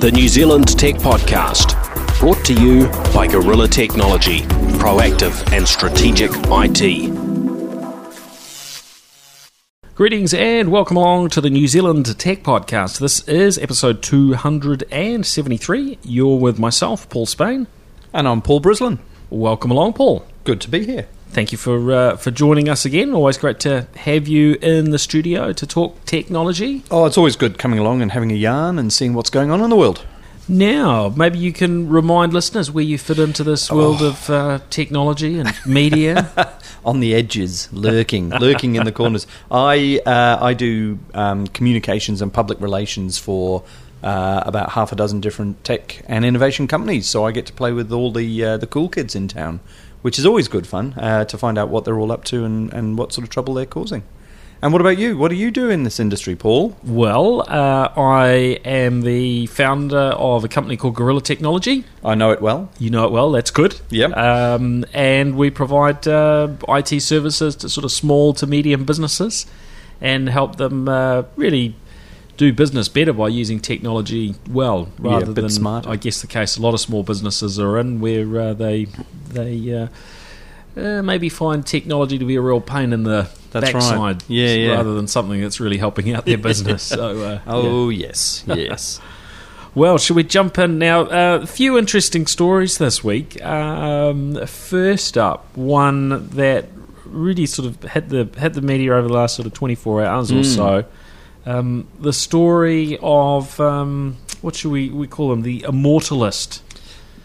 the New Zealand Tech Podcast, brought to you by Gorilla Technology, proactive and strategic IT. Greetings and welcome along to the New Zealand Tech Podcast. This is episode 273. You're with myself, Paul Spain. And I'm Paul Brislin. Welcome along, Paul. Good to be here. Thank you for uh, for joining us again. Always great to have you in the studio to talk technology. Oh, it's always good coming along and having a yarn and seeing what's going on in the world. Now, maybe you can remind listeners where you fit into this world Oh. of uh, technology and media. On the edges, lurking, lurking in the corners. I uh, I do um, communications and public relations for uh, about half a dozen different tech and innovation companies. So I get to play with all the uh, the cool kids in town, which is always good fun uh, to find out what they're all up to and, and what sort of trouble they're causing. And what about you? What do you do in this industry, Paul? well, uh, I am the founder of a company called Gorilla Technology. I know it well. You know it well. That's good. Yeah. Um, and we provide uh, IT services to sort of small to medium businesses, and help them uh, really do business better by using technology well, Yeah, rather bit than smarter. I guess the case a lot of small businesses are in, where uh, they they. Uh, uh, maybe find technology to be a real pain in the That's right. backside, Yeah, yeah. rather than something that's really helping out their business. So, uh, yeah. Oh yes, yes. Well, should we jump in now? Uh, a few interesting stories this week. Um, first up, one that really sort of hit the hit the media over the last sort of twenty four hours or Mm. so. Um, the story of um, what should we we call him? The immortalist.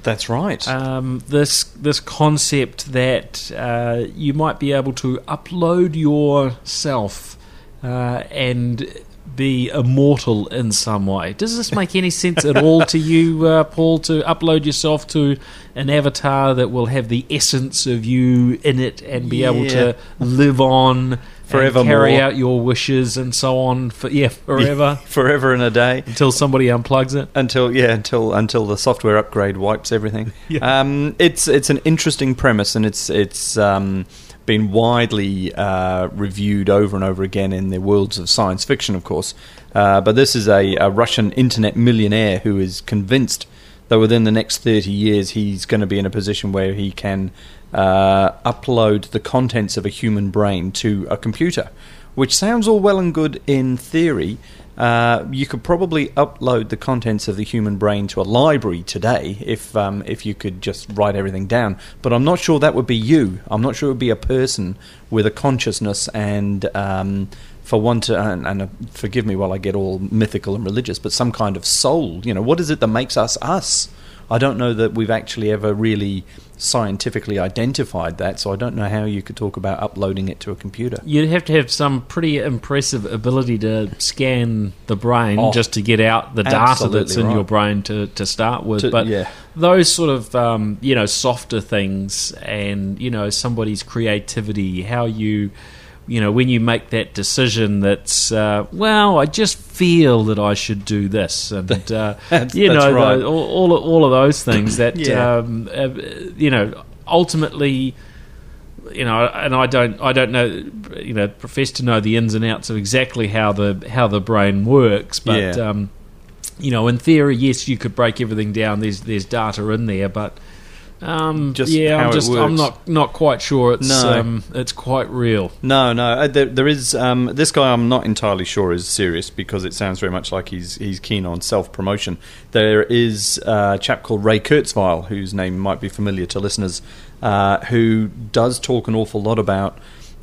That's right. Um, this this concept that uh, you might be able to upload yourself uh, and be immortal in some way. Does this make any sense at all to you, uh, Paul? To upload yourself to an avatar that will have the essence of you in it and be able to live on. forever, carry out your wishes and so on for yeah forever forever and a day until somebody unplugs it. until yeah until until the software upgrade wipes everything. Yeah. Um, it's it's an interesting premise and it's it's um, been widely uh, reviewed over and over again in the worlds of science fiction, of course. Uh, but this is a, a Russian internet millionaire who is convinced that within the next 30 years he's going to be in a position where he can uh, upload the contents of a human brain to a computer, which sounds all well and good in theory. Uh, you could probably upload the contents of the human brain to a library today if um, if you could just write everything down. But I'm not sure that would be you. I'm not sure it would be a person with a consciousness and um, for one to and, and uh, forgive me while I get all mythical and religious, but some kind of soul. You know, what is it that makes us us? I don't know that we've actually ever really scientifically identified that, so I don't know how you could talk about uploading it to a computer. You'd have to have some pretty impressive ability to scan the brain Oh, just to get out the data that's in right. your brain to, to start with. To- but yeah. those sort of um, you know softer things and you know somebody's creativity, how you you know when you make that decision that's uh, well, I just feel that I should do this, and uh, That's- you know right. the, all, all all of those things that Yeah. um, uh, you know ultimately you know, and I don't, I don't know, you know, profess to know the ins and outs of exactly how the how the brain works, but Yeah. um, you know, in theory, yes, you could break everything down. There's there's data in there, but um, Just yeah, I'm just I'm not not quite sure it's No. um, it's quite real. No, no. Uh, there, there is um, this guy. I'm not entirely sure is serious because it sounds very much like he's he's keen on self promotion. There is a chap called Ray Kurzweil, whose name might be familiar to listeners, uh, who does talk an awful lot about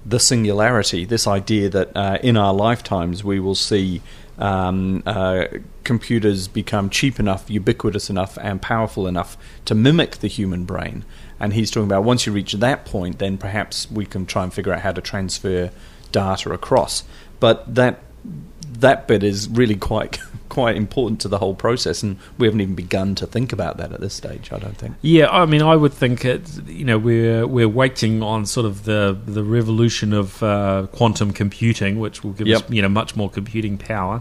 the singularity. This idea that uh, in our lifetimes we will see. Um, uh, computers become cheap enough, ubiquitous enough, and powerful enough to mimic the human brain. And he's talking about once you reach that point, then perhaps we can try and figure out how to transfer data across. But that that bit is really quite quite important to the whole process, and we haven't even begun to think about that at this stage. I don't think. Yeah, I mean, I would think it. You know, we're we're waiting on sort of the the revolution of uh, quantum computing, which will give us you know much more computing power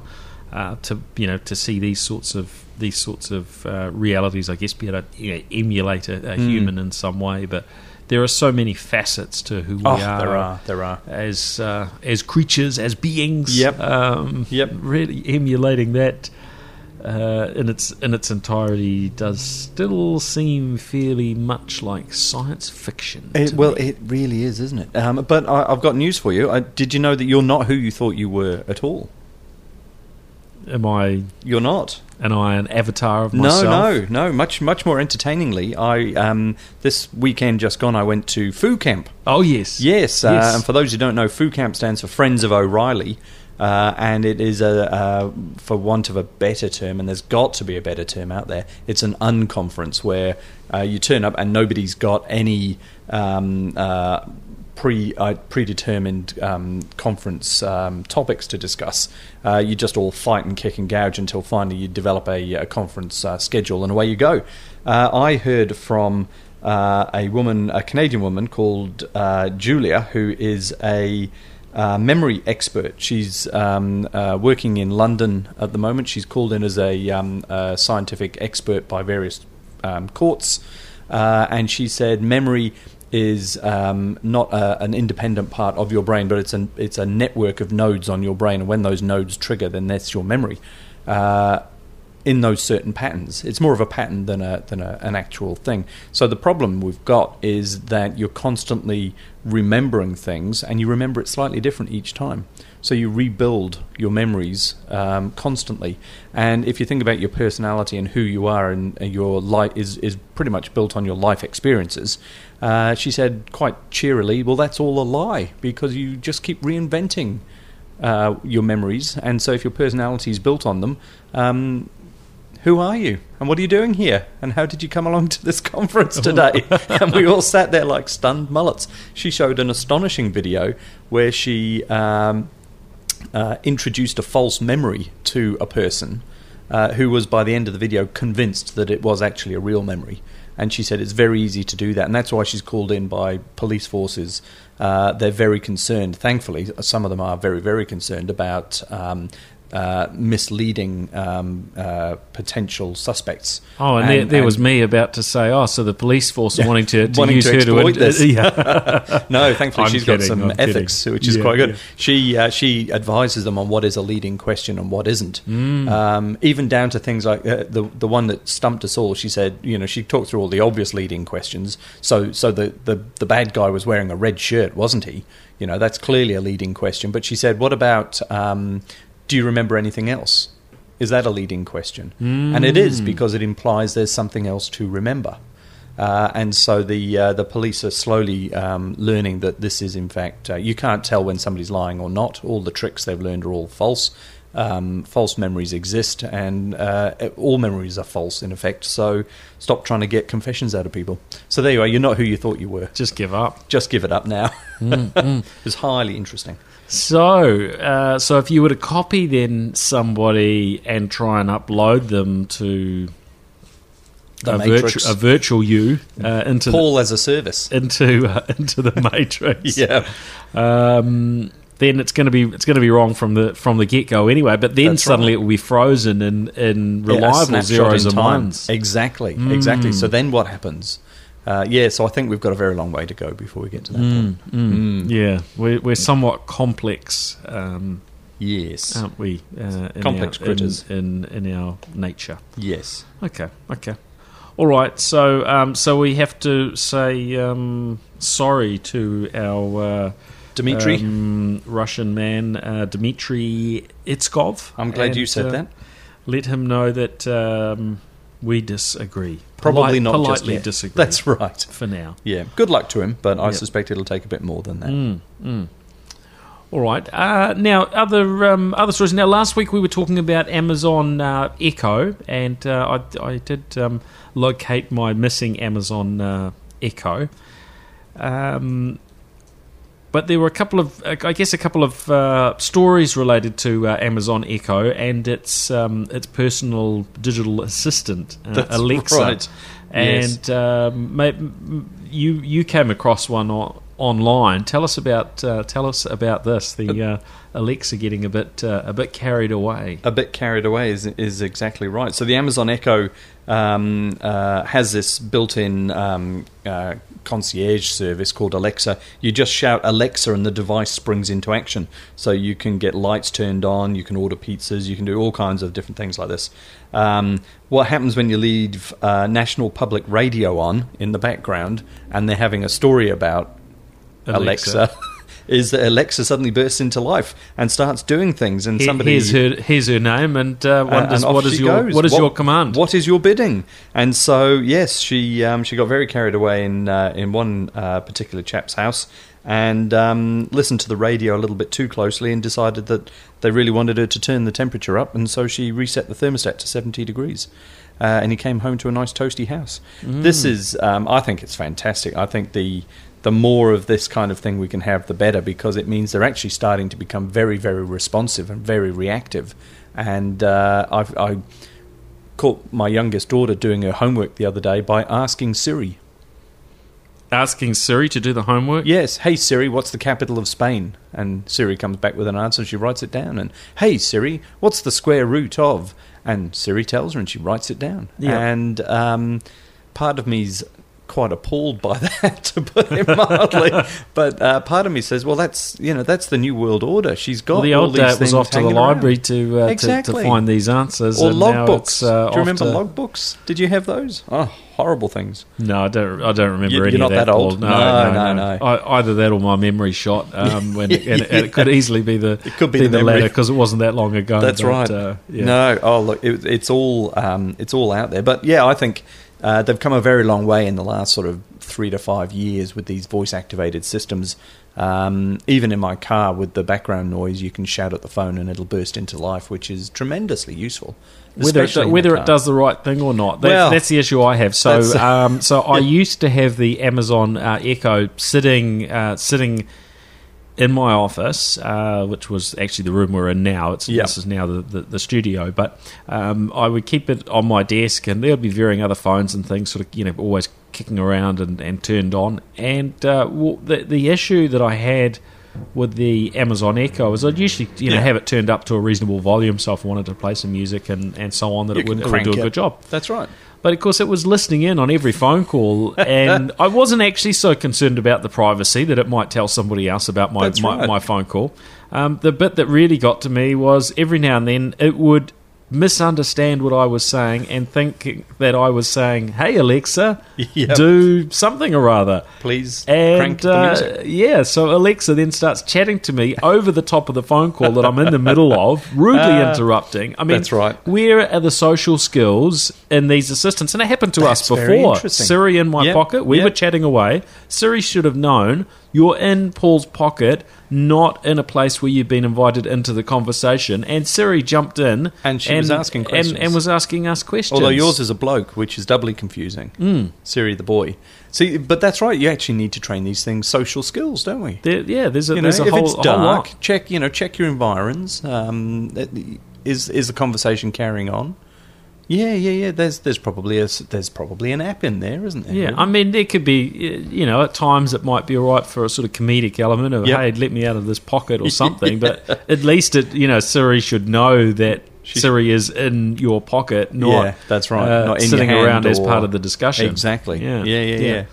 uh, to you know to see these sorts of these sorts of uh, realities. I guess be able to you know, emulate a, a Hmm. human in some way, but there are so many facets to who we Oh, are. there are, there are. as uh, as creatures, as beings. Yep. Um, Yep. Really emulating that. uh, in its in its entirety does still seem fairly much like science fiction. It, well, me. it really is, isn't it? Um, but I, I've got news for you. Uh, did you know that you're not who you thought you were at all? am I You're not. Am I an avatar of myself? no, no. No. Much, much more entertainingly. I um, this weekend just gone. I went to Foo Camp. Oh yes, Yes, uh, and for those who don't know, Foo Camp stands for Friends of O'Reilly, uh, and it is a, uh, for want of a better term, and there's got to be a better term out there. It's an unconference where uh, you turn up and nobody's got any. Um, uh, Pre uh, predetermined um, conference um, topics to discuss. Uh, you just all fight and kick and gouge until finally you develop a, a conference uh, schedule, and away you go. Uh, I heard from uh, a woman, a Canadian woman called uh, Julia, who is a memory expert. She's um, working in London at the moment. She's called in as a, um, a scientific expert by various um, courts, and she said memory is um, not a, an independent part of your brain, but it's an it's a network of nodes on your brain, and when those nodes trigger, then that's your memory. Uh, in those certain patterns. It's more of a pattern than a than a, an actual thing. So the problem we've got is that you're constantly remembering things, and you remember it slightly different each time. So you rebuild your memories um, constantly. And if you think about your personality and who you are, and your life is is pretty much built on your life experiences. Uh, she said quite cheerily, "Well, that's all a lie because you just keep reinventing." Uh, your memories, and so if your personality is built on them, um, who are you? And what are you doing here? And how did you come along to this conference today? And we all sat there like stunned mullets. She showed an astonishing video where she um, uh, introduced a false memory to a person uh, who was by the end of the video convinced that it was actually a real memory and she said it's very easy to do that. And that's why she's called in by police forces. Uh, they're very concerned. Thankfully some of them are very very concerned about um, uh, misleading um, uh, potential suspects. Oh, and, there, there was me about to say, oh, so the police force are wanting to, to Wanting use to her to this. yeah. no, thankfully I'm she's kidding, got some I'm kidding. ethics, which is Yeah, quite good. yeah. She uh, she advises them on what is a leading question and what isn't. Mm. Um, even down to things like uh, the the one that stumped us all. She said, you know, she talked through all the obvious leading questions. So so the the, the bad guy was wearing a red shirt, wasn't he? You know, that's clearly a leading question. But she said, what about? Um, do you remember anything else? Is that a leading question? And it is because it implies there's something else to remember. Uh, and so the uh, the police are slowly um, learning that this is in fact uh, you can't tell when somebody's lying or not. All the tricks they've learned are all false. Um, false memories exist, and uh, all memories are false in effect. So stop trying to get confessions out of people. So there you are. You're not who you thought you were. Just give up. Just give it up now. it's highly interesting. So, uh, so if you were to copy then somebody and try and upload them to The a, virtu- a virtual you uh, into Paul as a service. the, into uh, into the matrix, Yeah. um, then it's going to be it's going to be wrong from the from the get go anyway. But then That's suddenly right. it will be frozen in in reliable snapshot zeros and ones. Exactly, exactly. So then what happens? Uh, yeah, so I think we've got a very long way to go before we get to that point. Mm. Yeah, we're we're somewhat complex, um, Yes, aren't we? Uh, in Complex our, critters. in, in in our nature. yes. Okay, okay. All right, so um, so we have to say um, sorry to our uh, Dimitri, um, Russian man, uh, Dmitry Itskov. I'm glad you said uh, that. Let him know that um, we disagree. Probably Polite- not just politely yet. disagree. That's right. for now. Yeah, good luck to him, but I Yep. suspect it'll take a bit more than that. Mm, All right. Uh, now, other um, other stories. Now, last week we were talking about Amazon uh, Echo, and uh, I, I did um, locate my missing Amazon uh, Echo. Um, but there were a couple of, uh, I guess, a couple of uh, stories related to uh, Amazon Echo and its um, its personal digital assistant, uh, Alexa. right. And Yes. um, you you came across one on, online. Tell us about uh, tell us about this. The uh, Alexa getting a bit uh, a bit carried away. a bit carried away is is exactly right. So the Amazon Echo um, uh, has this built-in um, uh, concierge service called Alexa. You just shout Alexa, and the device springs into action. So you can get lights turned on, you can order pizzas, you can do all kinds of different things like this. Um, what happens when you leave uh, National Public Radio on in the background, and they're having a story about Alexa. Alexa is that Alexa suddenly bursts into life and starts doing things, and Here- somebody here's her here's her name, and uh, what, uh, and off what is your goes. what is your command? What is your bidding? And so yes, she um, she got very carried away in uh, in one uh, particular chap's house and um, listened to the radio a little bit too closely and decided that they really wanted her to turn the temperature up, and so she reset the thermostat to seventy degrees. Uh, and he came home to a nice toasty house. Mm. This is, um, I think, it's fantastic. I think the the more of this kind of thing we can have, the better, because it means they're actually starting to become very, very responsive and very reactive. And uh, I've, I caught my youngest daughter doing her homework the other day by asking Siri, Asking Siri to do the homework. Yes, hey Siri, what's the capital of Spain? And Siri comes back with an answer and she writes it down. And hey Siri, what's the square root of? And Siri tells her and she writes it down. Yeah. And um, part of me's quite appalled by that, to put it mildly. but uh, part of me says, well, that's you know that's the new world order. She's got Well, the all old date was off to the library to, uh, to Exactly. to find these answers. Or logbooks. uh, Do you remember to- logbooks? Did you have those? Oh, horrible things. No, I don't. I don't remember You- any you're of that. that old? Paul. No, No, no, no. I, either that or my memory shot. Um, when it, and, it, and it could easily be the It could be be the the latter because it wasn't that long ago. That's but, right. Uh, yeah. No, oh look, it, it's all um, it's all out there. But yeah, I think uh, they've come a very long way in the last sort of three to five years with these voice activated systems. Um, even in my car with the background noise, you can shout at the phone and it'll burst into life, which is tremendously useful. whether it, whether it does the right thing or not. That, Well, that's the issue I have. So, um, so I used to have the Amazon uh, Echo sitting uh, sitting in my office, uh, which was actually the room we're in now. It's Yeah. this is now the, the, the studio, but um, I would keep it on my desk, and there would be varying other phones and things, sort of you know, always kicking around and, and turned on. And uh, well, the the issue that I had with the Amazon Echo is I'd usually you know Yeah. have it turned up to a reasonable volume, so if I wanted to play some music and, and so on, that You it would, it would do a it. good job. That's right. But of course, it was listening in on every phone call, and I wasn't actually so concerned about the privacy that it might tell somebody else about my my, right. my phone call. Um, the bit that really got to me was every now and then it would misunderstand what I was saying and think that I was saying, "Hey Alexa, Yep. do something or other." Please crank And the uh, yeah, so Alexa then starts chatting to me over the top of the phone call that I'm in the middle of, rudely Ah, interrupting. I mean, that's right. Where are the social skills in these assistants? And it happened to That's us before. Siri in my Yep, pocket. We yep. were chatting away. Siri should have known you're in Paul's pocket, not in a place where you've been invited into the conversation. And Siri jumped in And she was asking questions. and was asking us questions. Although yours is a bloke, which is doubly confusing. Hmm. Siri the boy. See, but that's right. You actually need to train these things social skills, don't we? There- yeah, there's a, you know, a if whole, it's a whole lot. dark, check you know check your environs. Um, is is the conversation carrying on? Yeah, yeah, yeah. There's there's probably a there's probably an app in there, isn't there? Yeah, I mean, there could be, you know, at times it might be all right for a sort of comedic element of, Yep. hey, let me out of this pocket or something. But at least, it, you know, Siri should know that Siri is in your pocket, not Yeah, that's right. uh, Not sitting around as part of the discussion. exactly. Yeah, Yeah, yeah, yeah.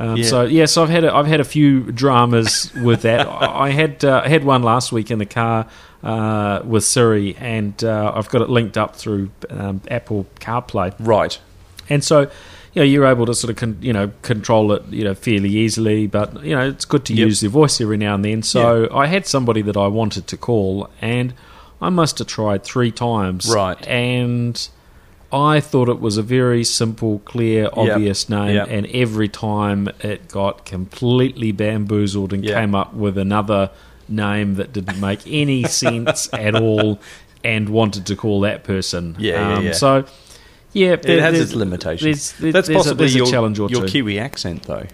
Um, Yeah. So yeah, so I've had a, I've had a few dramas with that. I I had uh, I had one last week in the car uh, with Siri, and uh, I've got it linked up through um, Apple CarPlay. Right. And so, you know, you're able to sort of, con- you know, control it, you know, fairly easily. But you know, it's good to Yep. use your voice every now and then. So I had somebody that I wanted to call, and I must have tried three times. Right. And I thought it was a very simple, clear, obvious name, Yep. and every time it got completely bamboozled and came up with another name that didn't make any sense at all, and wanted to call that person. Um, Yeah, yeah, yeah. So. Yeah, It there- has its limitations. there's- there- That's there's possibly a your, challenge or your two. Kiwi accent, though.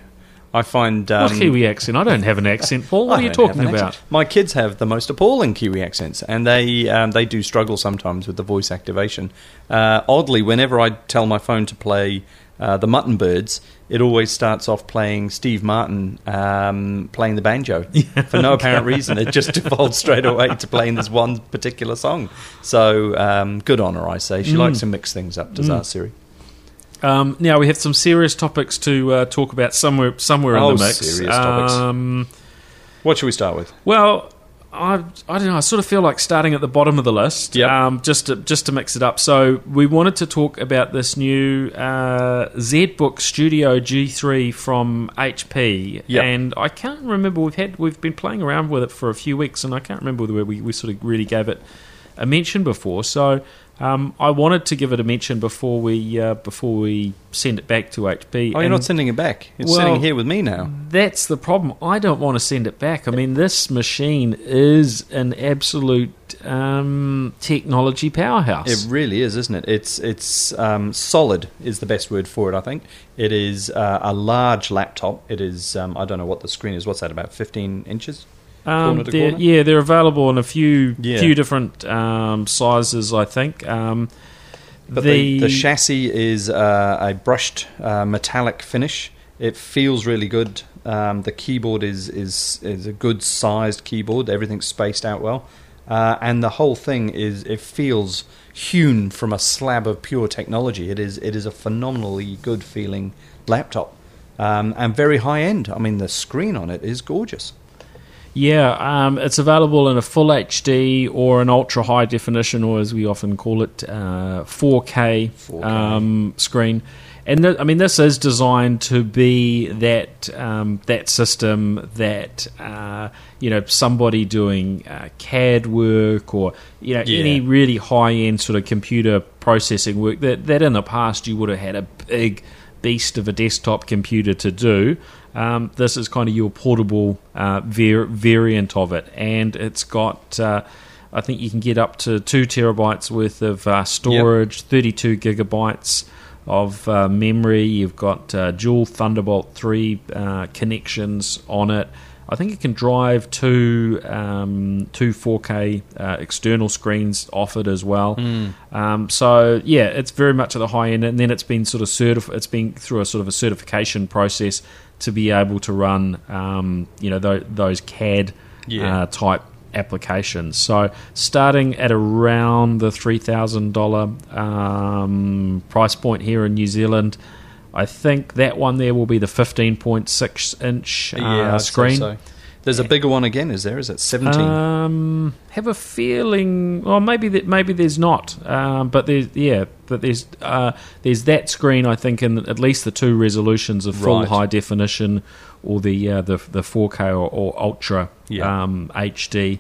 I find. Um, What Kiwi accent? I don't have an accent, Paul. What I are you talking about? accent. My kids have the most appalling Kiwi accents, and they um, they do struggle sometimes with the voice activation. Uh, oddly, whenever I tell my phone to play uh, the Mutton Birds, it always starts off playing Steve Martin um, playing the banjo for no apparent reason. It just devolved straight away to playing this one particular song. So um, good on her, I say. She Mm. likes to mix things up, does Mm. our Siri? Um, now we have some serious topics to uh, talk about somewhere somewhere Oh, in the mix. serious topics. Um, What should we start with? Well, I, I don't know. I sort of feel like starting at the bottom of the list, Yep. um, just to, just to mix it up. So we wanted to talk about this new uh, ZBook Studio G3 from HP, Yep. and I can't remember. We've had we've been playing around with it for a few weeks, and I can't remember whether we, we sort of really gave it a mention before. So um, I wanted to give it a mention before we uh, before we send it back to HP. Oh, you're And- not sending it back. It's Well- sitting here with me now. that's the problem. I don't want to send it back. I mean, this machine is an absolute um, technology powerhouse. It really is, isn't it? It's it's um, solid is the best word for it. I think it is uh, a large laptop. It is. Um, I don't know what the screen is. What's that? About 15 inches. Um, they're- yeah, they're available in a few Yeah. few different um, sizes. I think. Um, But the, the chassis is uh, a brushed uh, metallic finish. It feels really good. Um, the keyboard is, is is a good sized keyboard. Everything's spaced out well, uh, and the whole thing is it feels hewn from a slab of pure technology. It is it is a phenomenally good feeling laptop, um, and very high end. I mean, the screen on it is gorgeous. Yeah, um, it's available in a full HD or an ultra high definition, or as we often call it, uh, 4K, 4K. Um, screen. And th- I mean, this is designed to be that um, that system that uh, you know somebody doing uh, CAD work or you know Yeah. any really high end sort of computer processing work that that in the past you would have had a big beast of a desktop computer to do. Um, this is kind of your portable uh, var- variant of it, and it's got. Uh, I think you can get up to two terabytes worth of uh, storage, 32 gigabytes of uh, memory. You've got uh, dual Thunderbolt 3 uh, connections on it. I think it can drive two um, two 4K uh, external screens off it as well. Um, so yeah, it's very much at the high end, and then it's been sort of certif- It's been through a sort of a certification process to be able to run, um, you know, tho- those CAD Yeah. uh, type applications. So starting at around the three thousand dollar um, price point here in New Zealand. I think that one there will be the 15.6 inch uh, say screen. so. There's a bigger one again, is there? Is it 17? Um, have a feeling, or maybe that maybe there's not, um, but there's yeah, but there's uh, there's that screen I think in at least the two resolutions of full Right. high definition, or the uh, the the 4K or, or ultra Yeah. um, HD,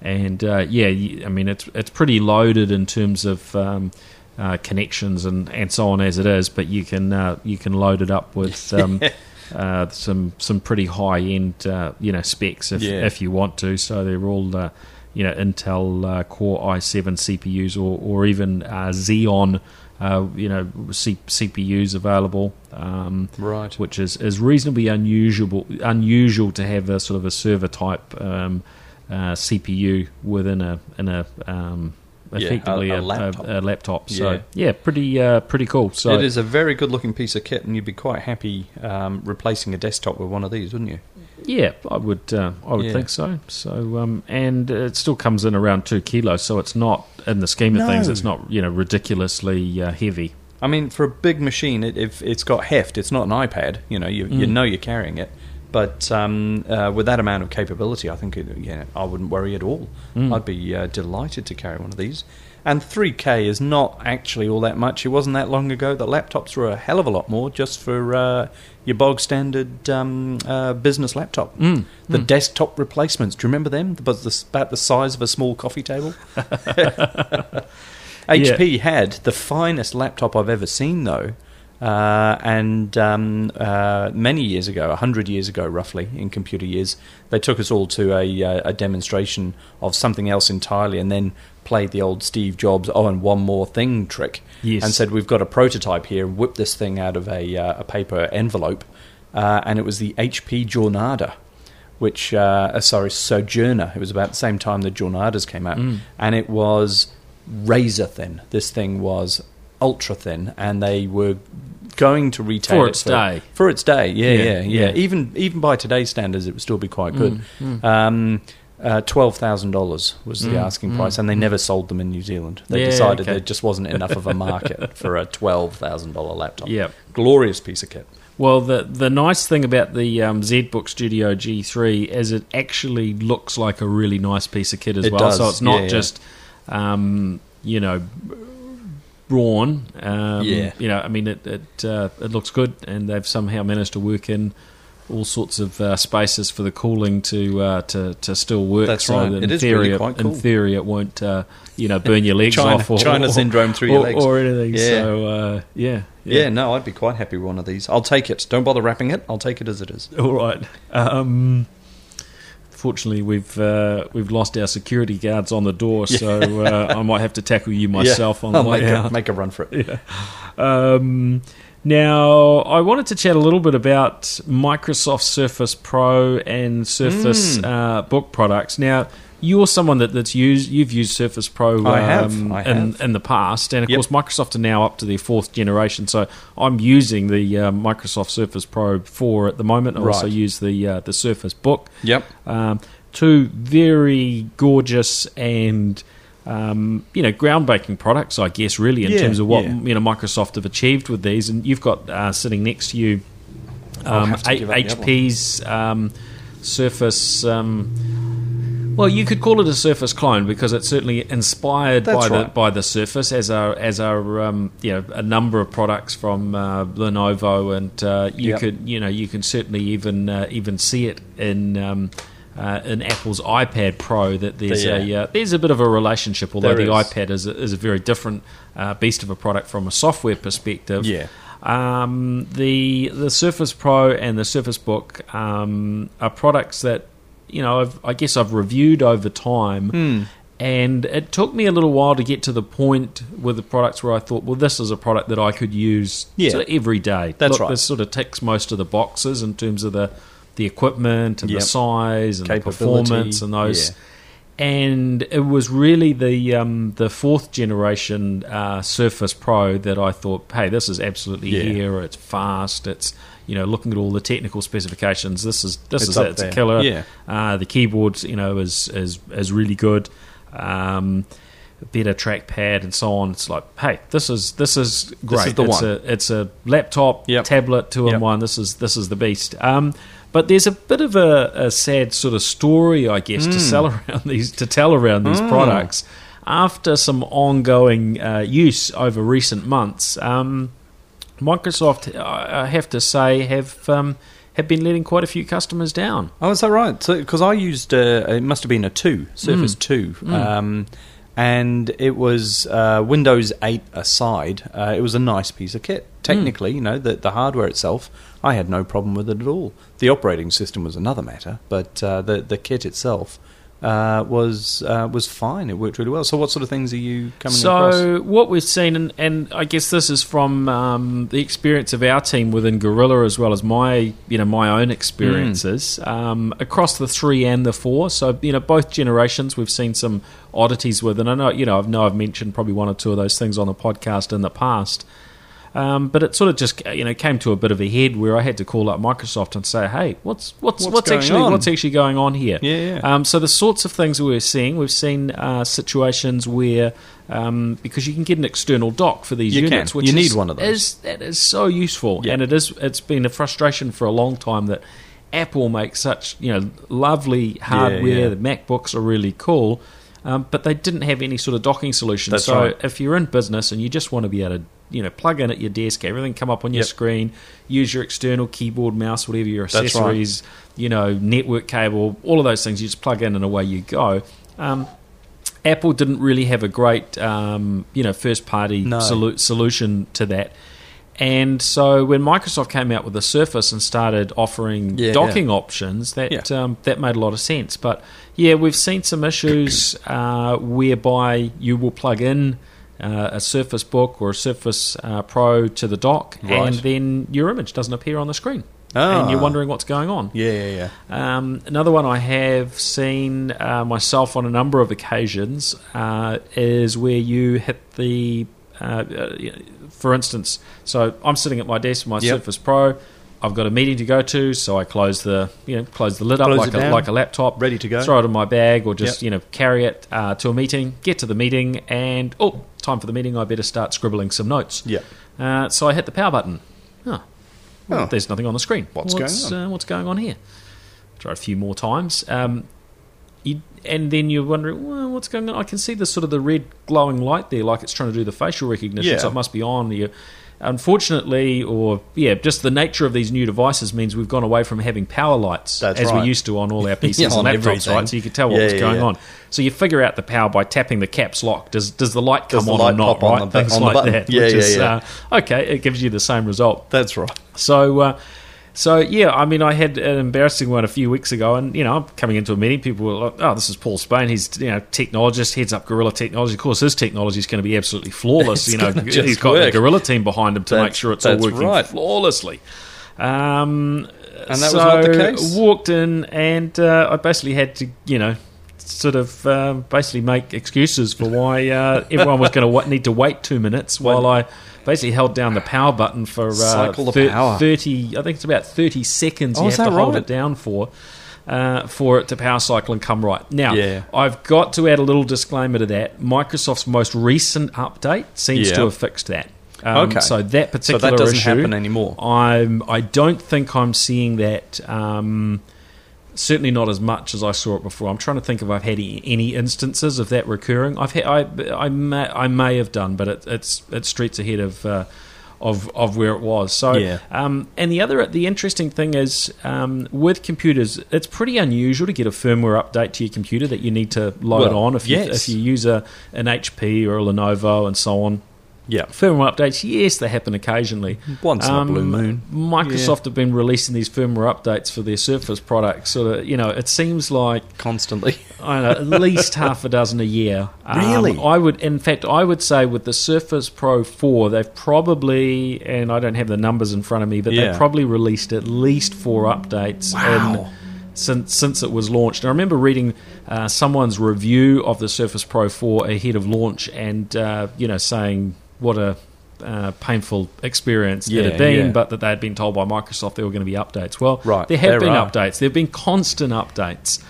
and uh, yeah, I mean it's it's pretty loaded in terms of. Um, uh, connections and, and so on as it is, but you can uh, you can load it up with um, uh, some some pretty high end uh, you know specs if Yeah. if you want to. So they're all uh, you know Intel uh, Core i7 CPUs or or even uh, Xeon uh, you know C- CPUs available. Um, right. which is, is reasonably unusual unusual to have a sort of a server type um, uh, CPU within a in a um, effectively a- a, a laptop. a, a laptop. So Yeah. yeah, pretty uh, pretty cool. So it is a very good looking piece of kit, and you'd be quite happy um, replacing a desktop with one of these, wouldn't you? Yeah, I would. Uh, I would Yeah. think so. So, um, and it still comes in around two kilos, so it's not in the scheme of No. things. It's not you know ridiculously uh, heavy. I mean, for a big machine, it, if it's got heft, it's not an iPad. You know, you, you Mm. know you're carrying it. But um, uh, with that amount of capability, I think it, yeah, I wouldn't worry at all. Mm. I'd be uh, delighted to carry one of these. And 3K is not actually all that much. It wasn't that long ago that laptops were a hell of a lot more just for uh, your bog standard um, uh, business laptop. Mm. The Mm. desktop replacements. Do you remember them? About the, about the size of a small coffee table. HP had the finest laptop I've ever seen, though. Uh, and um, uh, many years ago, a hundred years ago, roughly in computer years, they took us all to a, uh, a demonstration of something else entirely, and then played the old Steve Jobs "oh, and one more thing" trick, Yes. and said, "We've got a prototype here. and Whip this thing out of a, uh, a paper envelope," uh, and it was the HP Jornada which uh, uh, sorry Sojourner. It was about the same time the Jornadas came out, Mm. and it was razor thin. This thing was ultra thin, and they were going to retail For it its day. For its day, yeah, Yeah, yeah, yeah, yeah. Even even by today's standards, it would still be quite good. Mm, Um, uh, Twelve thousand dollars was the Mm, asking mm, price, and they never sold them in New Zealand. They Yeah, decided okay. there just wasn't enough of a market for a twelve thousand dollar laptop. Yeah. glorious piece of kit. Well, the the nice thing about the um, ZBook Studio G3 is it actually looks like a really nice piece of kit as It well. does, So it's not just, um, you know, brawn. Um, Yeah. You know, I mean, it it, uh, it looks good, and they've somehow managed to work in all sorts of uh, spaces for the cooling to uh, to to still work. That's so right. that in is theory, really quite in theory, it won't uh, you know burn your legs China- off or China or- syndrome through or, your legs. or anything. Yeah. So uh, yeah, Yeah. no, I'd be quite happy with one of these. I'll take it. Don't bother wrapping it. I'll take it as it is. All right. Um, fortunately, we've uh, we've lost our security guards on the door, so uh, I might have to tackle you myself Yeah. on the I'll way make out. a, make a run for it. Um, now, I wanted to chat a little bit about Microsoft Surface Pro and Surface Mm. uh, Book products. Now, you're someone that, that's used. You've used Surface Pro I have, um, I in, have. in the past, and of Yep. course, Microsoft are now up to their fourth generation. So I'm using the uh, Microsoft Surface Pro 4 at the moment. I also use the uh, the Surface Book. Yep. Um, two very gorgeous and um, you know groundbreaking products, I guess, really in Yeah, terms of what yeah. you know Microsoft have achieved with these. And you've got uh, sitting next to you um, to H- give up the other one. HP's um, Surface. Um, well, you could call it a Surface clone because it's certainly inspired That's by the by the Surface, as are as are um, you know a number of products from uh, Lenovo, and uh, you Yep. could you know you can certainly even uh, even see it in. Um, uh, in Apple's iPad Pro, that there's Yeah. a uh, there's a bit of a relationship, although There the is. iPad is a, is a very different uh, beast of a product from a software perspective. Yeah. Um, the the Surface Pro and the Surface Book um, are products that you know I've, I guess I've reviewed over time, Hmm. and it took me a little while to get to the point with the products where I thought, well, this is a product that I could use Yeah. sort of every day. That's Look, right. This sort of ticks most of the boxes in terms of the the equipment and Yep. the size and the performance and those yeah. and it was really the um, the fourth generation uh, Surface Pro that I thought, hey, this is absolutely Yeah. here. It's fast. It's you know, looking at all the technical specifications, this is this It's is up it. It's a killer. Yeah. Uh, the keyboard, you know, is is is really good. Um, better trackpad and so on. It's like, hey, this is this is great. is the it's one. A, it's a laptop, Yep. tablet, two in Yep. one. This is this is the beast. Um, but there's a bit of a, a sad sort of story, I guess, Hmm. to sell around these to tell around these products. After some ongoing uh, use over recent months, um, Microsoft, I I have to say, have um, have been letting quite a few customers down. Oh, is that right? Because I used uh, it must have been a two Surface two, um, and it was uh, Windows eight aside. Uh, it was a nice piece of kit. Technically, you know, the the hardware itself, I had no problem with it at all. The operating system was another matter, but uh, the the kit itself uh, was uh, was fine. It worked really well. So, what sort of things are you coming across? So what we've seen, and, and I guess this is from um, the experience of our team within Gorilla, as well as my you know my own experiences um, across the three and the four. So you know both generations, we've seen some oddities with, and I know you know I know I've mentioned probably one or two of those things on the podcast in the past. Um, but it sort of just you know came to a bit of a head where I had to call up Microsoft and say, "Hey, what's what's What's what's, actually on?" what's actually going on here?" Yeah, yeah. Um, so the sorts of things we're seeing, we've seen uh, situations where um, because you can get an external dock for these You units, can. which You is, need one of those. Is, that is so useful, Yeah. and it is. It's been a frustration for a long time that Apple makes such you know lovely hardware. yeah. The MacBooks are really cool. Um, but they didn't have any sort of docking solution. That's so right. if you're in business and you just want to be able to, you know, plug in at your desk, everything come up on your Yep. screen, use your external keyboard, mouse, whatever your That's right. accessories, you know, network cable, all of those things, you just plug in and away you go. Um, Apple didn't really have a great, um, you know, first party No. solu- solution to that. And so when Microsoft came out with the Surface and started offering Yeah, docking options, that Yeah. um, that made a lot of sense. But yeah, we've seen some issues uh, whereby you will plug in uh, a Surface Book or a Surface uh, Pro to the dock, Right. and then your image doesn't appear on the screen, Ah. and you're wondering what's going on. Yeah, yeah, yeah. Um, another one I have seen uh, myself on a number of occasions uh, is where you hit the uh, uh, for instance, so I'm sitting at my desk, my Yep. Surface Pro. I've got a meeting to go to, so I close the you know close the lid up Close like a, down. like a laptop, Ready to go. Throw it in my bag, or just Yep. you know carry it uh, to a meeting. Get to the meeting, and oh, time for the meeting. I better start scribbling some notes. Yeah. Uh, so I hit the power button. Oh, well, Oh. there's nothing on the screen. What's going on? Uh, what's going on here? Try a few more times. Um, you, and then you're wondering, well, what's going on? I can see the sort of the red glowing light there, like it's trying to do the facial recognition, Yeah. so it must be on. You, unfortunately, or yeah, just the nature of these new devices means we've gone away from having power lights That's as right. we used to on all our PCs Yeah, and on laptops, everything. right? So you could tell what Yeah, was going yeah. on. So you figure out the power by tapping the caps lock. Does does the light come the on light or not? pop on right? the- Things on like that. Yeah, which yeah, is, yeah. Uh, okay, it gives you the same result. That's right. So, uh, so yeah, I mean, I had an embarrassing one a few weeks ago, and you know, I'm coming into a meeting. People were like, "Oh, this is Paul Spain. He's you know technologist, heads up Gorilla Technology. Of course, his technology is going to be absolutely flawless. It's you know, he's got work. the Gorilla team behind him to That's- make sure it's all working right. flawlessly." Um, And that was so not the case? Walked in, and uh, I basically had to, you know. Sort of um, basically make excuses for why uh, everyone was going to need to wait two minutes while I basically held down the power button for uh, thir- power. 30 i think it's about 30 seconds Oh, you have to that hold it down for uh, for it to power cycle and come right now Yeah. i've got to add a little disclaimer to that microsoft's most recent update seems Yeah. to have fixed that um, Okay. so that So particular that doesn't issue, happen anymore. I'm, I don't think I'm seeing that. Um, certainly not as much as I saw it before. I'm trying to think if I've had any, instances of that recurring. I've had, I, I may, I may have done, but it, it's it's streets ahead of. Uh, of, of where it was. So, Yeah. um, and the other the interesting thing is um, with computers, it's pretty unusual to get a firmware update to your computer that you need to load Well, on if you if you use a an HP or a Lenovo and so on Yeah. firmware updates, yes, they happen occasionally. Once in a blue moon. Microsoft have been releasing these firmware updates for their Surface products. Sort of, you know, it seems like Constantly. I don't know, at least half a dozen a year. Um, Really? I would, in fact, I would say with the Surface Pro 4, they've probably, and I don't have the numbers in front of me, but Yeah. they've probably released at least four updates Wow. in, since since it was launched. And I remember reading uh, someone's review of the Surface Pro 4 ahead of launch, and uh, you know, saying what a uh, painful experience it Yeah, had been, yeah. but that they had been told by Microsoft there were going to be updates. Well, Right, there have there been are. updates. There have been constant updates,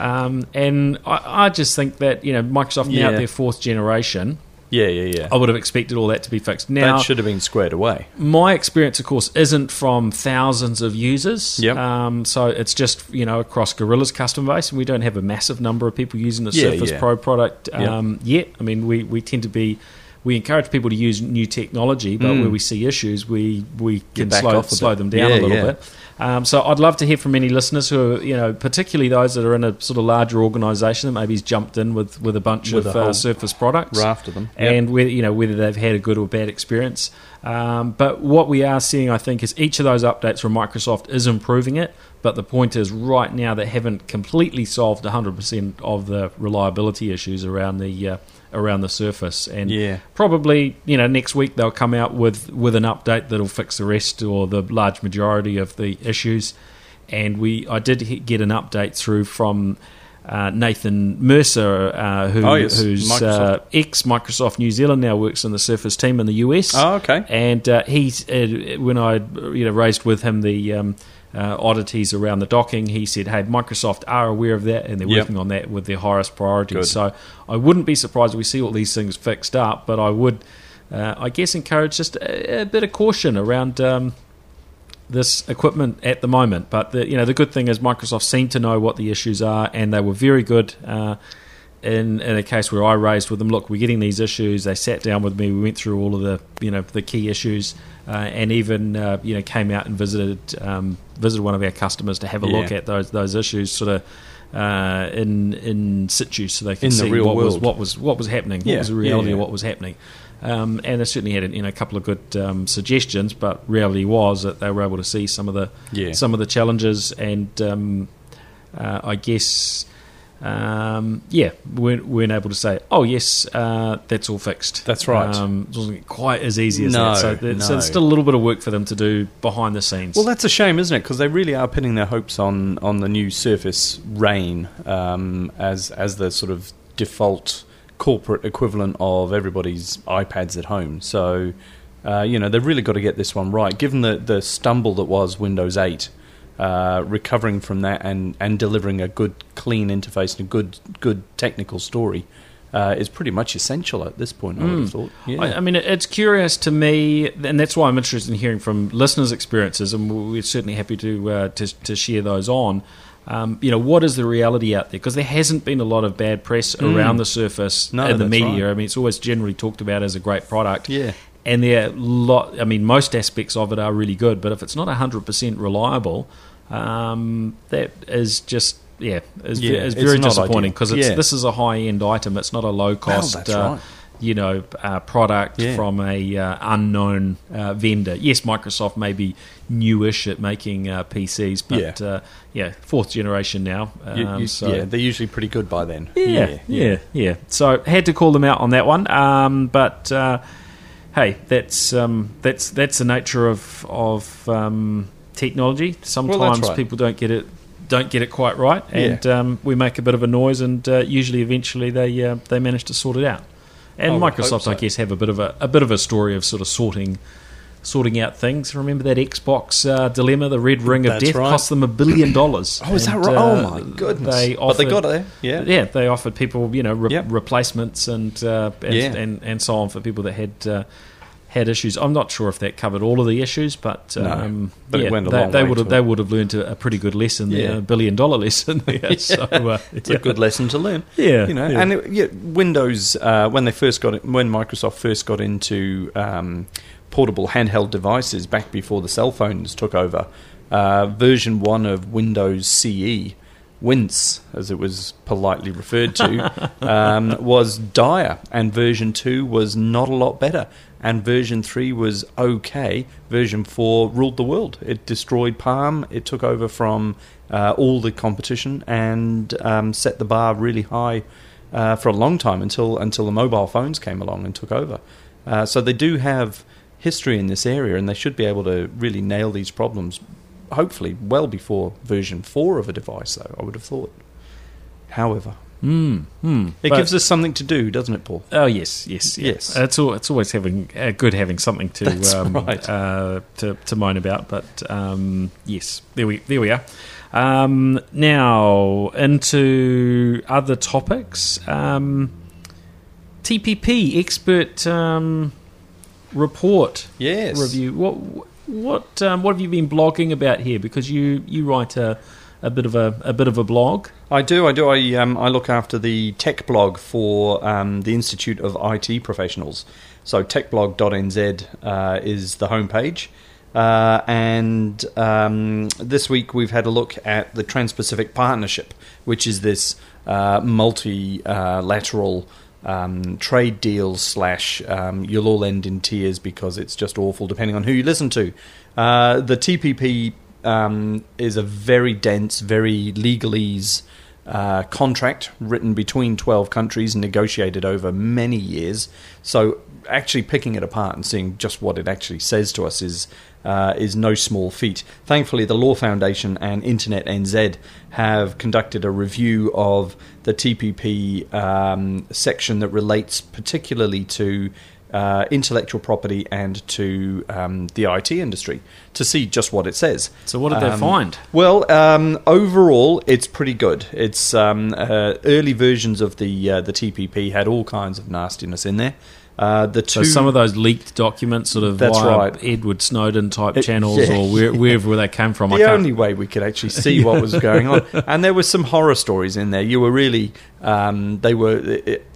um, and I, I just think that you know Microsoft now Yeah. at their fourth generation. Yeah, yeah, yeah. I would have expected all that to be fixed. Now, that should have been squared away. my experience, of course, isn't from thousands of users. Yep. Um, so it's just you know across Gorilla's customer base, and we don't have a massive number of people using the Yeah, Surface yeah. Pro product Yep. um, yet. I mean, we, we tend to be. We encourage people to use new technology, but Mm. where we see issues, we we can slow, off slow them down Yeah, a little yeah. bit. Um, so I'd love to hear from any listeners who are, you know, particularly those that are in a sort of larger organisation that maybe has jumped in with, with a bunch With of a uh, Surface products Raft of them. Yep. and whether you know whether they've had a good or bad experience. Um, but what we are seeing, I think, is each of those updates from Microsoft is improving it. But the point is, right now they haven't completely solved 100% of the reliability issues around the uh, around the Surface. And Yeah. probably you know next week they'll come out with with an update that'll fix the rest or the large majority of the issues. And we, I did get an update through from. Uh, Nathan Mercer, uh, who, Oh, yes, who's uh, ex Microsoft New Zealand, now works in the Surface team in the US. Oh, okay. And uh, he's uh, when I you know raised with him the um, uh, oddities around the docking, he said, "Hey, Microsoft are aware of that, and they're Yep. working on that with their highest priorities." Good. So I wouldn't be surprised if we see all these things fixed up, but I would, uh, I guess, encourage just a, a bit of caution around. Um, this equipment at the moment. But the you know the good thing is Microsoft seemed to know what the issues are, and they were very good. Uh, in, in a case where I raised with them, look, we're getting these issues. They sat down with me. We went through all of the you know the key issues, and even uh, you know came out and visited um, visited one of our customers to have a look at those those issues, sort of. Uh, in in situ, so they In the see real what was what was what was happening, what Yeah, was the yeah, reality yeah. of what was happening. Um, and they certainly had you know, a couple of good um, suggestions, but reality was that they were able to see some of the Yeah. some of the challenges, and um, uh, I guess um, yeah, weren't, weren't able to say, oh yes, uh, that's all fixed. That's right. Um, it wasn't quite as easy as No, that. So, there's- so no. it's still a little bit of work for them to do behind the scenes. Well, that's a shame, isn't it? Because they really are pinning their hopes on, on the new Surface Rain um, as as the sort of default corporate equivalent of everybody's iPads at home. So, uh, you know, they've really got to get this one right. Given the, the stumble that was Windows 8, uh, recovering from that and, and delivering a good, clean interface and a good, good technical story uh, is pretty much essential at this point, I would have thought. Yeah. I, I mean, it's curious to me, and that's why I'm interested in hearing from listeners' experiences, and we're certainly happy to uh, to, to share those on. Um, you know, what is the reality out there? Because there hasn't been a lot of bad press around the Surface Mm. No, in the media. right. I mean, it's always generally talked about as a great product. Yeah. And there, are lot. I mean, most aspects of it are really good, but if it's not hundred percent reliable, um, that is just yeah, is, Yeah, is it's very disappointing because Yeah. this is a high end item. It's not a low cost. that's uh, right. you know, uh, product Yeah. from a uh, unknown uh, vendor. Yes, Microsoft may be newish at making uh, PCs, but Yeah. uh, yeah, fourth generation now. Um, You- you- so yeah, they're usually pretty good by then. yeah, yeah, yeah, So had to call them out on that one. Um, but uh, hey, that's um, that's that's the nature of of um, technology. Sometimes right. people don't get it don't get it quite right, and um, we make a bit of a noise, and uh, usually, eventually, they uh, they manage to sort it out. And I would hope Microsoft, I guess, have a bit of a, a bit of a story of sort of sorting sorting out things. Remember that Xbox uh, dilemma, the red ring of That's death, right. cost them a billion dollars. Oh, is that right? uh, oh, my goodness. They but they got it. Yeah. yeah, they offered people, you know, re- Yep. replacements and, uh, and, Yeah. and and so on for people that had uh, had issues. I'm not sure if that covered all of the issues, but No, um, but it yeah, they, they would have they would have learned a, pretty good lesson there, a billion dollar lesson there. So uh, It's yeah. a good lesson to learn. Yeah, you know, yeah. and it, yeah, Windows uh, when they first got it, when Microsoft first got into um, portable handheld devices back before the cell phones took over, uh, version one of Windows CE. Wince, as it was politely referred to, um, was dire, and version 2 was not a lot better, and version 3 was okay. Version 4 ruled the world. It destroyed Palm, it took over from uh, all the competition, and um, set the bar really high uh, for a long time until, until the mobile phones came along and took over. Uh, so they do have history in this area, and they should be able to really nail these problems hopefully well before version 4 of a device though i would have thought however Mm, mm. it gives us something to do doesn't it paul Oh yes, yes, yeah. Yes. It's all, it's always having uh, good having something to That's um, right. uh, to to moan about. But um, yes, there we there we are. Um, now into other topics. Um, TPP expert um, report yes review. What what um, what have you been blogging about here? Because you you write a a bit of a a bit of a blog. i do i do i um, i look after the tech blog for um, the institute of it professionals so techblog.nz uh, is the homepage uh, and um, this week we've had a look at the Trans-Pacific Partnership, which is this uh, multilateral um, trade deals slash um, you'll all end in tears because it's just awful depending on who you listen to. Uh, the TPP um, is a very dense, very legalese uh, contract written between 12 countries negotiated over many years. So, actually picking it apart and seeing just what it actually says to us is uh, is no small feat. Thankfully, the Law Foundation and Internet NZ have conducted a review of the TPP um, section that relates particularly to uh, intellectual property and to um, the IT industry to see just what it says. So what did they Um, find? Well, um, overall, it's pretty good. It's um, uh, early versions of the uh, the TPP had all kinds of nastiness in there. Uh, the So two, some of those leaked documents, sort of That's via right. Edward Snowden type It- channels, yeah. or where, wherever they came from. I the only way we could actually see what was going on, and there were some horror stories in there. You were really, um, they were. It-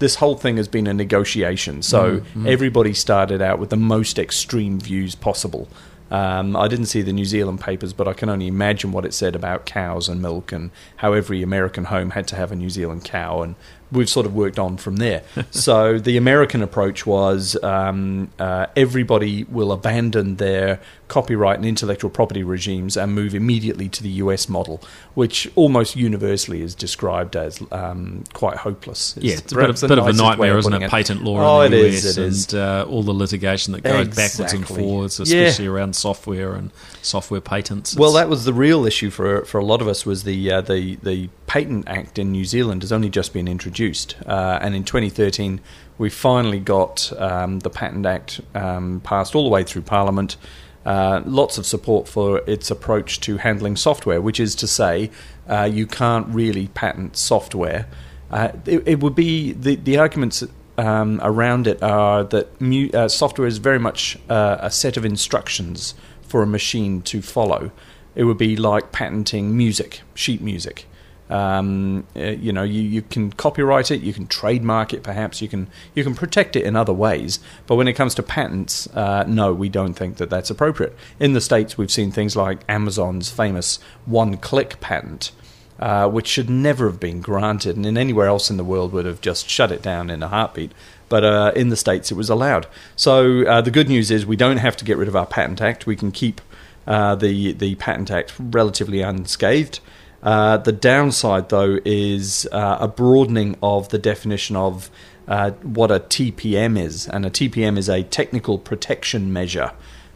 this whole thing has been a negotiation, so Mm-hmm. everybody started out with the most extreme views possible. Um, I didn't see the New Zealand papers, but I can only imagine what it said about cows and milk and how every American home had to have a New Zealand cow, and we've sort of worked on from there. so the American approach was um, uh, everybody will abandon their copyright and intellectual property regimes and move immediately to the US model, which almost universally is described as um, quite hopeless. Yeah, it's a bit, bit of a nightmare, isn't putting it? Patent law Oh, in the it US is, it and uh, all the litigation that goes backwards and Exactly. forwards, Yeah. especially around software and software patents. Well, that was the real issue for for a lot of us was the uh, the the Patent Act in New Zealand has only just been introduced. Introduced. Uh, and in 2013, we finally got um, the Patent Act um, passed all the way through Parliament. Uh, lots of support for its approach to handling software, which is to say, uh, you can't really patent software. Uh, it, it, would be the, the arguments um, around it are that mu- uh, software is very much uh, a set of instructions for a machine to follow. It would be like patenting music, sheet music. Um, uh, you know, you, you can copyright it, you can trademark it, perhaps you can you can protect it in other ways. But when it comes to patents, uh, no, we don't think that that's appropriate. In the states, we've seen things like Amazon's famous one-click patent, uh, which should never have been granted, and in anywhere else in the world would have just shut it down in a heartbeat. But uh, in the states, it was allowed. So uh, the good news is we don't have to get rid of our Patent Act. We can keep uh, the the Patent Act relatively unscathed. Uh, the downside, though, is uh, a broadening of the definition of uh, what a TPM is. And a TPM is a technical protection measure.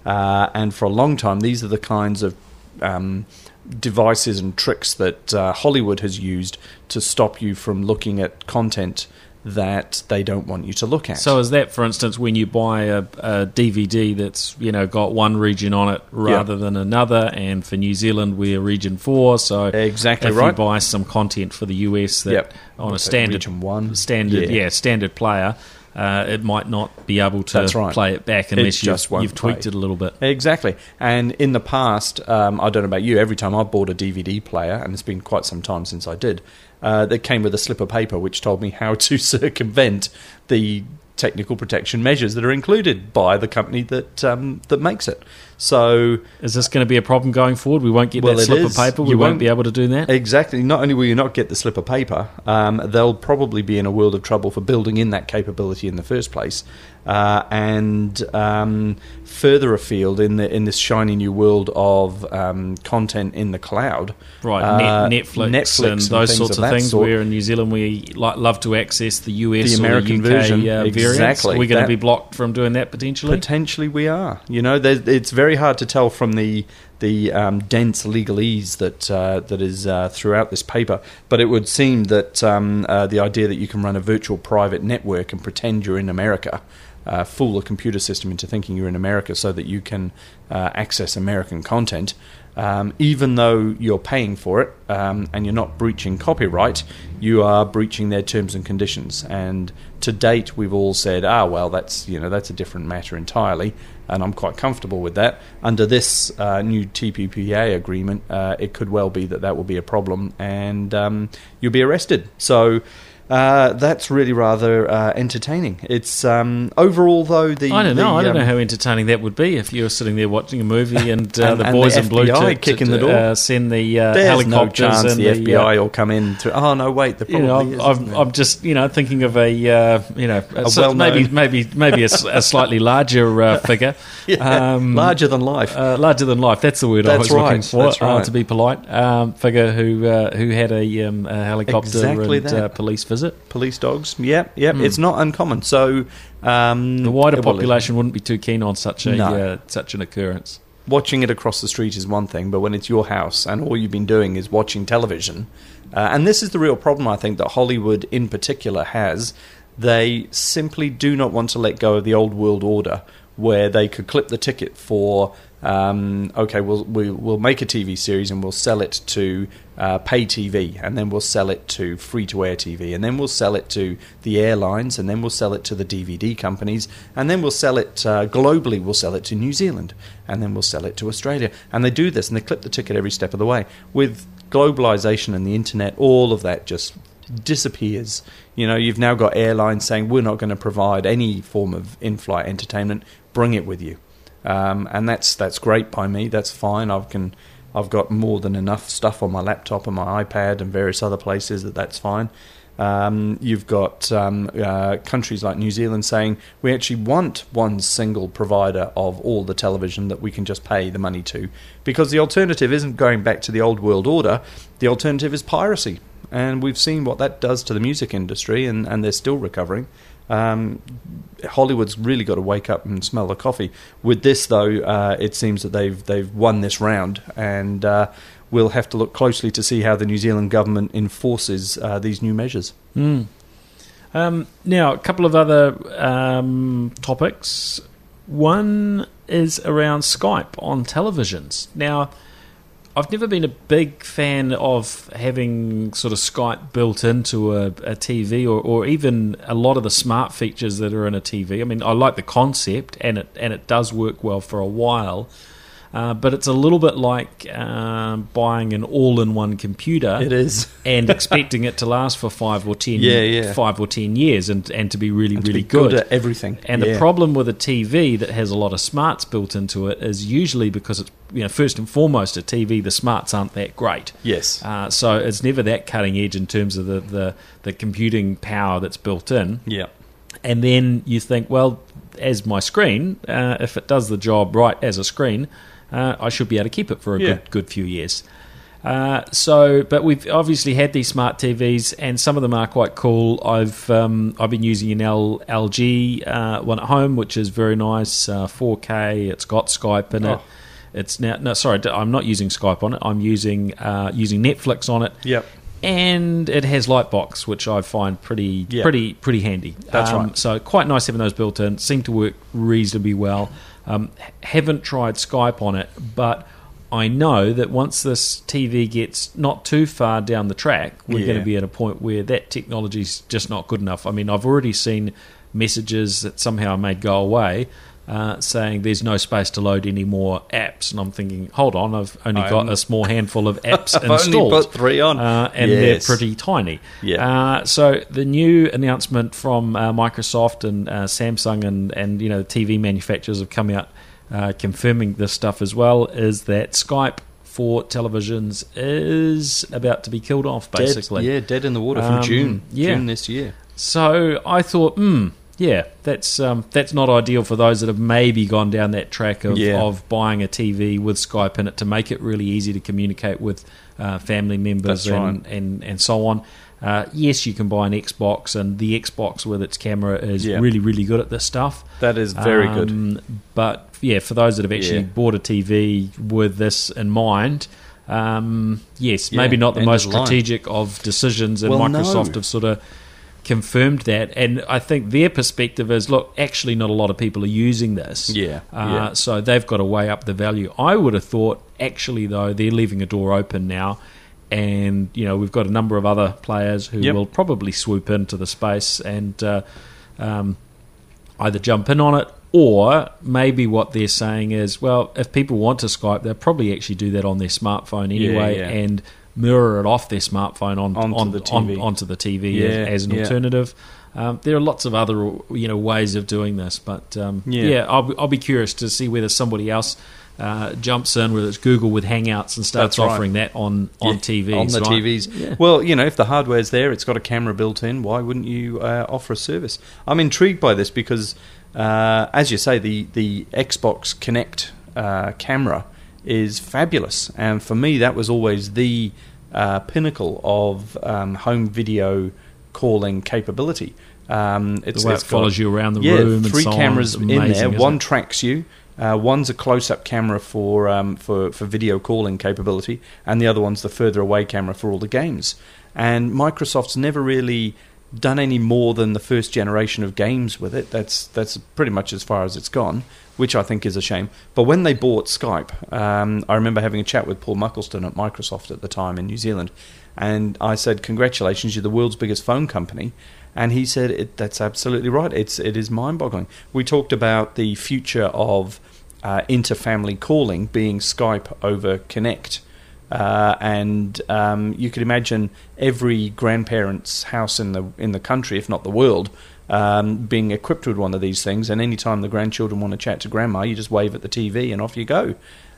Uh, and for a long time, these are the kinds of um, devices and tricks that uh, Hollywood has used to stop you from looking at content that they don't want you to look at. So is that, for instance, when you buy a, a DVD that's you know got one region on it rather than another, and for New Zealand we're region four, so exactly if right. you buy some content for the US that Yep. on a What's standard region one? standard Yeah. yeah, standard player. Uh, it might not be able to right. play it back unless just you've, you've tweaked it a little bit. Exactly. And in the past, um, I don't know about you, every time I've bought a DVD player, and it's been quite some time since I did, uh, that came with a slip of paper which told me how to circumvent the technical protection measures that are included by the company that um, that makes it. So Is this going to be a problem going forward? We won't get Well, that slip is. of paper. We You won't won't- be able to do that. Exactly. Not only will you not get the slip of paper, um, they'll probably be in a world of trouble for building in that capability in the first place. Uh, and um, further afield in the in this shiny new world of um, content in the cloud, Right, uh, Net, Netflix, Netflix and those sorts of, that things. sort. Where in New Zealand we like, love to access the US The American the UK version, uh, variants. exactly. We're going to be blocked from doing that potentially. Potentially, we are. You know, it's very hard to tell from the the um, dense legalese that uh, that is uh, throughout this paper. But it would seem that um, uh, the idea that you can run a virtual private network and pretend you're in America. Uh, fool a computer system into thinking you're in America so that you can uh, access American content, um, even though you're paying for it um, and you're not breaching copyright, you are breaching their terms and conditions. And to date, we've all said, "Ah, well, that's you know that's a different matter entirely," and I'm quite comfortable with that. Under this uh, new TPPA agreement, uh, it could well be that that will be a problem, and um, you'll be arrested. So. Uh, that's really rather uh, entertaining. It's um, overall though the I don't know. the, I don't um, know how entertaining that would be if you were sitting there watching a movie and, uh, And- the and boys the in blue to, kicking the door. Uh, send the uh, There's no helicopters chance and the the, uh, FBI will come in to. Oh no, wait, you know, is. I'm. I'm just you know thinking of a uh, you know a so- maybe maybe maybe a, a slightly larger uh, figure, Yeah, um, larger than life. uh, larger than life. That's the word I That's was looking for. that's uh, right. to be polite, um, figure who uh, who had a, um, a helicopter Exactly and that. uh, police it? Police dogs. Yep, yep. It's not uncommon. So um, The wider population wouldn't be too keen on such a No. uh, such an occurrence. watching it across the street is one thing, but when it's your house and all you've been doing is watching television, uh, and this is the real problem I think that Hollywood in particular has, they simply do not want to let go of the old world order where they could clip the ticket for. Um, okay, we'll we, we'll make a TV series and we'll sell it to uh, pay TV, and then we'll sell it to free to air TV, and then we'll sell it to the airlines, and then we'll sell it to the DVD companies, and then we'll sell it uh, globally. We'll sell it to New Zealand, and then we'll sell it to Australia. And they do this, and they clip the ticket every step of the way. With globalization and the internet, all of that just disappears. You know, you've now got airlines saying we're not going to provide any form of in-flight entertainment. Bring it with you, um, and that's that's great by me. That's fine. I can. I've got more than enough stuff on my laptop and my iPad and various other places that that's fine. Um, you've got um, uh, countries like New Zealand saying we actually want one single provider of all the television that we can just pay the money to, because the alternative isn't going back to the old world order. The alternative is piracy, and we've seen what that does to the music industry, and, and they're still recovering. Um, Hollywood's really got to wake up and smell the coffee. With this, though, uh, it seems that they've they've won this round, and uh, we'll have to look closely to see how the New Zealand government enforces uh, these new measures. Mm. Um, now, a couple of other um, topics. One is around Skype on televisions. Now, I've never been a big fan of having sort of Skype built into a, a TV or, or even a lot of the smart features that are in a TV. I mean, I like the concept and it and it does work well for a while. Uh, but it's a little bit like um, buying an all-in-one computer It is. and expecting it to last for five or ten, Yeah, yeah. five or ten years, and, and to be really, And really be good, good. at everything. And Yeah. the problem with a TV that has a lot of smarts built into it is usually because it's you know first and foremost a TV, the smarts aren't that great. Yes. Uh, so it's never that cutting edge in terms of the, the, the computing power that's built in. yeah. And then you think, well, as my screen, uh, if it does the job right as a screen, uh, I should be able to keep it for a Yeah. good good few years. Uh, so, but we've obviously had these smart TVs, and some of them are quite cool. I've um, I've been using an L, LG uh, one at home, which is very nice, uh, 4K. It's got Skype in it. Oh. It's now no, sorry, I'm not using Skype on it. I'm using uh, using Netflix on it Yep. and it has Lightbox, which I find pretty Yeah. pretty pretty handy. That's Um, right. So quite nice having those built in. Seem to work reasonably well. Um, haven't tried Skype on it, but I know that once this TV gets not too far down the track, we're Yeah. going to be at a point where that technology's just not good enough. I mean, I've already seen messages that somehow made go away. Uh, saying there's no space to load any more apps, and I'm thinking, hold on, I've only I got a small handful of apps installed. I've only put three on. uh, and Yes. they're pretty tiny. Yeah. Uh, so the new announcement from uh, Microsoft and uh, Samsung and and you know TV manufacturers have come out uh, confirming this stuff as well. Is that Skype for televisions is about to be killed off, Dead- basically. yeah, dead in the water from Um, June. yeah. June this year. So I thought, hmm, yeah, that's um, that's not ideal for those that have maybe gone down that track of, Yeah. of buying a TV with Skype in it to make it really easy to communicate with uh, family members That's and, and and so on. Uh, yes, you can buy an Xbox, and the Xbox with its camera is Yeah. really really good at this stuff. That is very good. Um, But yeah, for those that have actually Yeah. bought a TV with this in mind. Um, yes, maybe not the end most strategic of decisions, and Well, no. Microsoft have sort of confirmed that. And I think their perspective is, look, actually, not a lot of people are using this. Yeah, Uh, yeah. So they've got to weigh up the value. I would have thought, actually, though, they're leaving a door open now. And, you know, we've got a number of other players who Yep. will probably swoop into the space and uh, um, either jump in on it or maybe what they're saying is, well, if people want to Skype, they'll probably actually do that on their smartphone anyway yeah. and mirror it off their smartphone on, Onto on, the on- TV. onto the TV Yeah, as, as an yeah. alternative. Um, there are lots of other you know ways of doing this, but um, yeah, Yeah. I'll, be- I'll be curious to see whether somebody else uh, jumps in, whether it's Google with Hangouts and starts That's right. offering that on on Yeah, TVs. on the right? TVs. Yeah. Well, you know, if the hardware's there, it's got a camera built in. Why wouldn't you uh, offer a service? I'm intrigued by this because, uh, as you say, the the Xbox Kinect uh, camera is fabulous, and for me, that was always the uh, pinnacle of um, home video calling capability. Um, it's, way it it's got- follows you around the yeah, room and three so cameras in amazing, there. One it? tracks you. Uh, one's a close-up camera for um, for for video calling capability, and the other one's the further away camera for all the games. And Microsoft's never really done any more than the first generation of games with it. That's that's pretty much as far as it's gone, which I think is a shame. But when they bought Skype, um, I remember having a chat with Paul Muckleston at Microsoft at the time in New Zealand, and I said, "Congratulations, you're the world's biggest phone company." And he said, "That's absolutely right. It's it is mind-boggling." We talked about the future of uh, inter-family calling being Skype over Kinect, uh, and um, you could imagine every grandparent's house in the in the country, if not the world, um, being equipped with one of these things. And anytime the grandchildren want to chat to grandma, you just wave at the TV and off you go.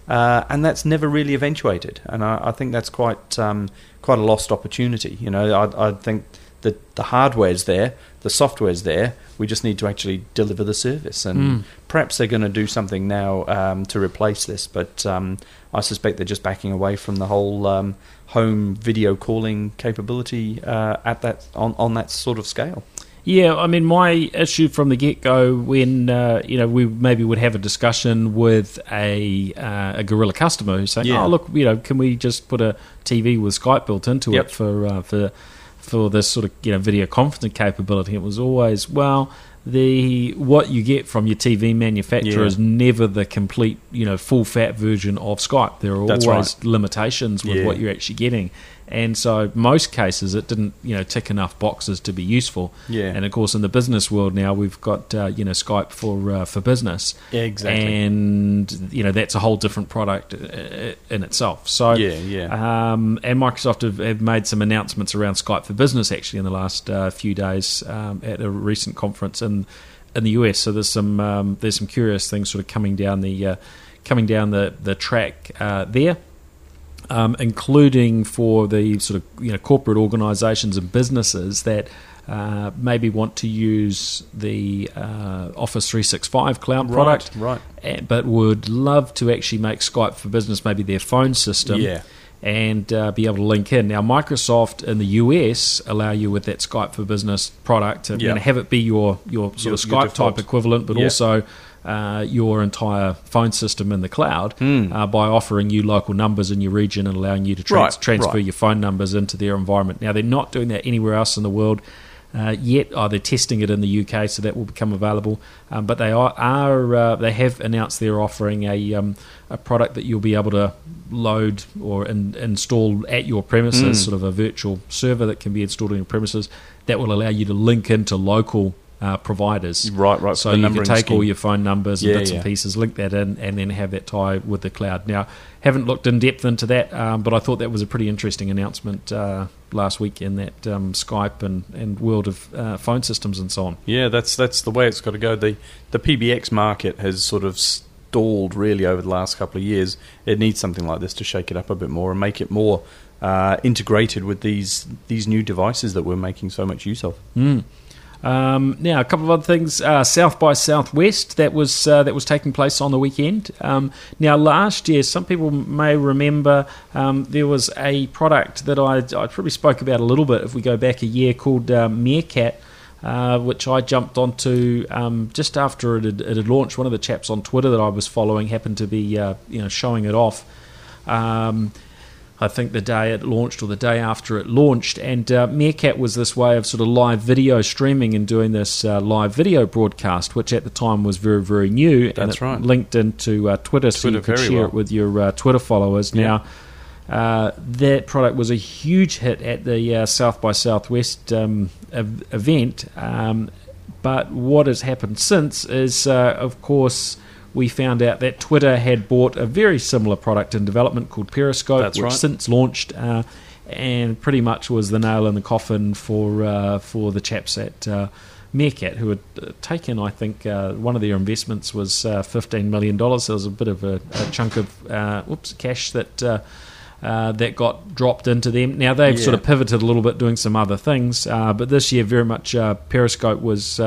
Uh, and that's never really eventuated, and I, I think that's quite um, quite a lost opportunity. You know, I, I think that the hardware's there, the software's there. We just need to actually deliver the service, and Mm. perhaps they're going to do something now um, to replace this. But um, I suspect they're just backing away from the whole um, home video calling capability uh, at that on, on that sort of scale. Yeah, I mean, my issue from the get go when uh, you know we maybe would have a discussion with a uh, a Gorilla customer who's saying, Yeah. "Oh, look, you know, can we just put a TV with Skype built into Yep. it for uh, for for this sort of you know video conferencing capability. It was always well the what you get from your TV manufacturer Yeah. is never the complete you know full fat version of Skype. There are That's always right. limitations with Yeah. what you're actually getting. And so, most cases, it didn't, you know, tick enough boxes to be useful. Yeah. And of course, in the business world now, we've got, uh, you know, Skype for uh, for business. Yeah, exactly. And you know, that's a whole different product uh, in itself. So Yeah, yeah. Um, and Microsoft have, have made some announcements around Skype for business actually in the last uh, few days um, at a recent conference in in the US. So there's some um, there's some curious things sort of coming down the uh, coming down the the track uh, there um, including for the sort of you know corporate organisations and businesses that uh, maybe want to use the uh, Office 365 cloud product, right. eh, but would love to actually make Skype for Business maybe their phone system. Yeah. And uh, be able to link in. Now, Microsoft in the US allow you with that Skype for Business product to you Yeah. know, have it be your, your sort Your- of Skype type equivalent, but Yeah. also uh, your entire phone system in the cloud Hmm. uh, by offering you local numbers in your region and allowing you to trans- Right, transfer right. your phone numbers into their environment. Now, they're not doing that anywhere else in the world. Uh, yet, oh, they're testing it in the UK, so that will become available. Um, but they are, are uh, they have announced they're offering a um, a product that you'll be able to load or in, install at your premises, Mm. sort of a virtual server that can be installed on your premises that will allow you to link into local uh, providers. Right, right, So you can take all your phone numbers and Yeah, bits yeah. and pieces, link that in, and then have that tie with the cloud. Now, haven't looked in depth into that, um, but I thought that was a pretty interesting announcement uh, last week in that um, Skype and, and world of uh, phone systems and so on. Yeah, that's that's the way it's got to go. The the PBX market has sort of stalled really over the last couple of years. It needs something like this to shake it up a bit more and make it more uh, integrated with these these new devices that we're making so much use of. Mm. Um, now, a couple of other things. Uh, South by Southwest that was uh, that was taking place on the weekend. Um, now, last year, some people may remember um, there was a product that I, I probably spoke about a little bit if we go back a year called uh, Meerkat. Uh, which I jumped onto um, just after it had, it had launched. One of the chaps on Twitter that I was following happened to be, uh, you know, showing it off. Um, I think the day it launched or the day after it launched. And uh, Meerkat was this way of sort of live video streaming and doing this uh, live video broadcast, which at the time was very, very new. and That's right. Linked into uh, Twitter, so you could share well. it with your uh, Twitter followers. Yeah. Now, uh, that product was a huge hit at the uh, South by Southwest um, ev- event. Um, but what has happened since is, uh, of course, we found out that Twitter had bought a very similar product in development called Periscope, That's which right. since launched. Uh, and pretty much was the nail in the coffin for uh, for the chaps at uh, Meerkat, who had uh, taken, I think, uh, one of their investments was uh, fifteen million dollars. So it was a bit of a, a chunk of uh, whoops cash that uh, uh, that got dropped into them. Now they've Yeah. sort of pivoted a little bit, doing some other things, uh, but this year very much uh, Periscope was.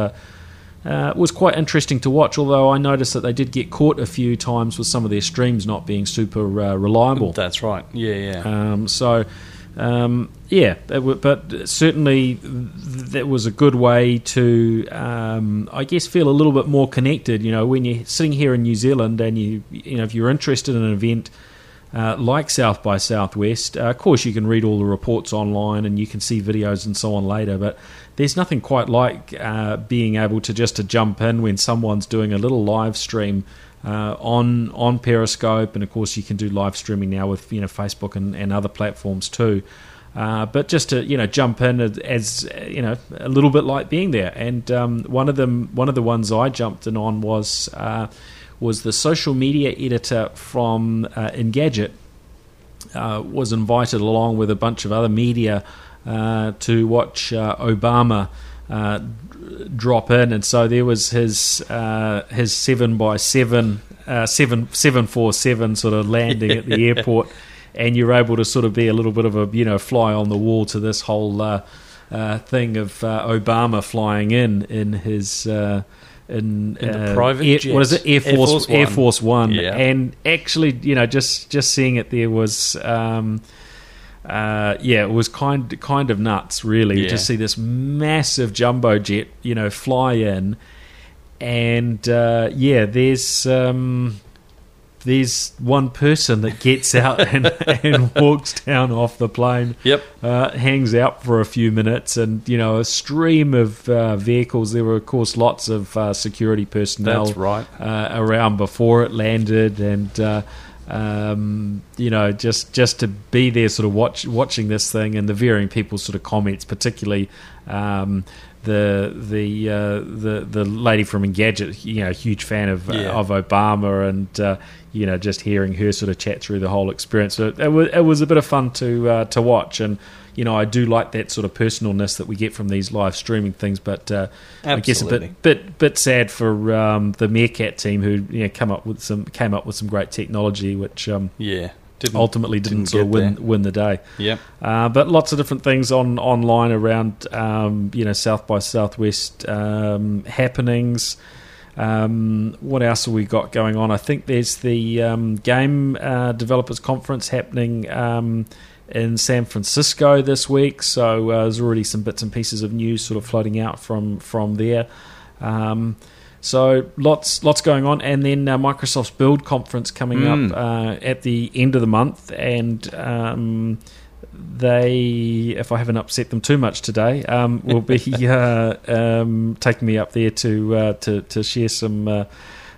Uh, was quite interesting to watch, although I noticed that they did get caught a few times with some of their streams not being super uh, reliable. That's right. Yeah, yeah. Um, so, um, yeah, it w- but certainly th- that was a good way to, um, I guess, feel a little bit more connected. You know, when you're sitting here in New Zealand and you, you know, if you're interested in an event. Uh, like South by Southwest, uh, of course, you can read all the reports online and you can see videos and so on later. But there's nothing quite like uh, being able to just to jump in when someone's doing a little live stream uh, on on Periscope, and of course you can do live streaming now with you know Facebook and, and other platforms too. Uh, but just to you know jump in as, as you know a little bit like being there, and um, one of them one of the ones I jumped in on was uh, was the social media editor from uh, Engadget uh, was invited along with a bunch of other media to watch uh, Obama uh, drop in, and so there was his uh, his seven by seven uh, seven seven four seven sort of landing at the airport, and you're able to sort of be a little bit of a you know fly on the wall to this whole uh, uh, thing of uh, Obama flying in in his. Uh, in, In the uh, private Air- jet. what is it? Air Air Force, Force Air One. Force One, Yeah. and actually, you know, just just seeing it there was, um, uh, yeah, it was kind kind of nuts, really, Yeah. to see this massive jumbo jet, you know, fly in, and uh, yeah, there's. Um, there's one person that gets out and, and walks down off the plane. Yep. Uh, hangs out for a few minutes, and you know a stream of uh, vehicles. There were, of course, lots of uh, security personnel That's right. uh, around before it landed, and uh, um, you know just just to be there, sort of watch watching this thing, and the varying people's sort of comments, particularly. Um, the the uh, the the lady from Engadget, you know, huge fan of Yeah. of Obama, and uh, you know, just hearing her sort of chat through the whole experience, it, it was it was a bit of fun to uh, to watch, and you know, I do like that sort of personalness that we get from these live streaming things, but uh, I guess a bit bit bit sad for um, the Meerkat team who you know come up with some came up with some great technology, which um, Yeah. Didn't, ultimately didn't, didn't sort of win there. win the day. Yep. Uh, but lots of different things on online around um, you know South by Southwest um, happenings. Um, what else have we got going on? I think there's the um, game uh, developers conference happening um, in San Francisco this week. So uh, there's already some bits and pieces of news sort of floating out from from there. Um, so lots lots going on, and then uh, Microsoft's Build conference coming Mm. up uh, at the end of the month, and um, they, if I haven't upset them too much today, um, will be uh, um, taking me up there to uh, to to share some.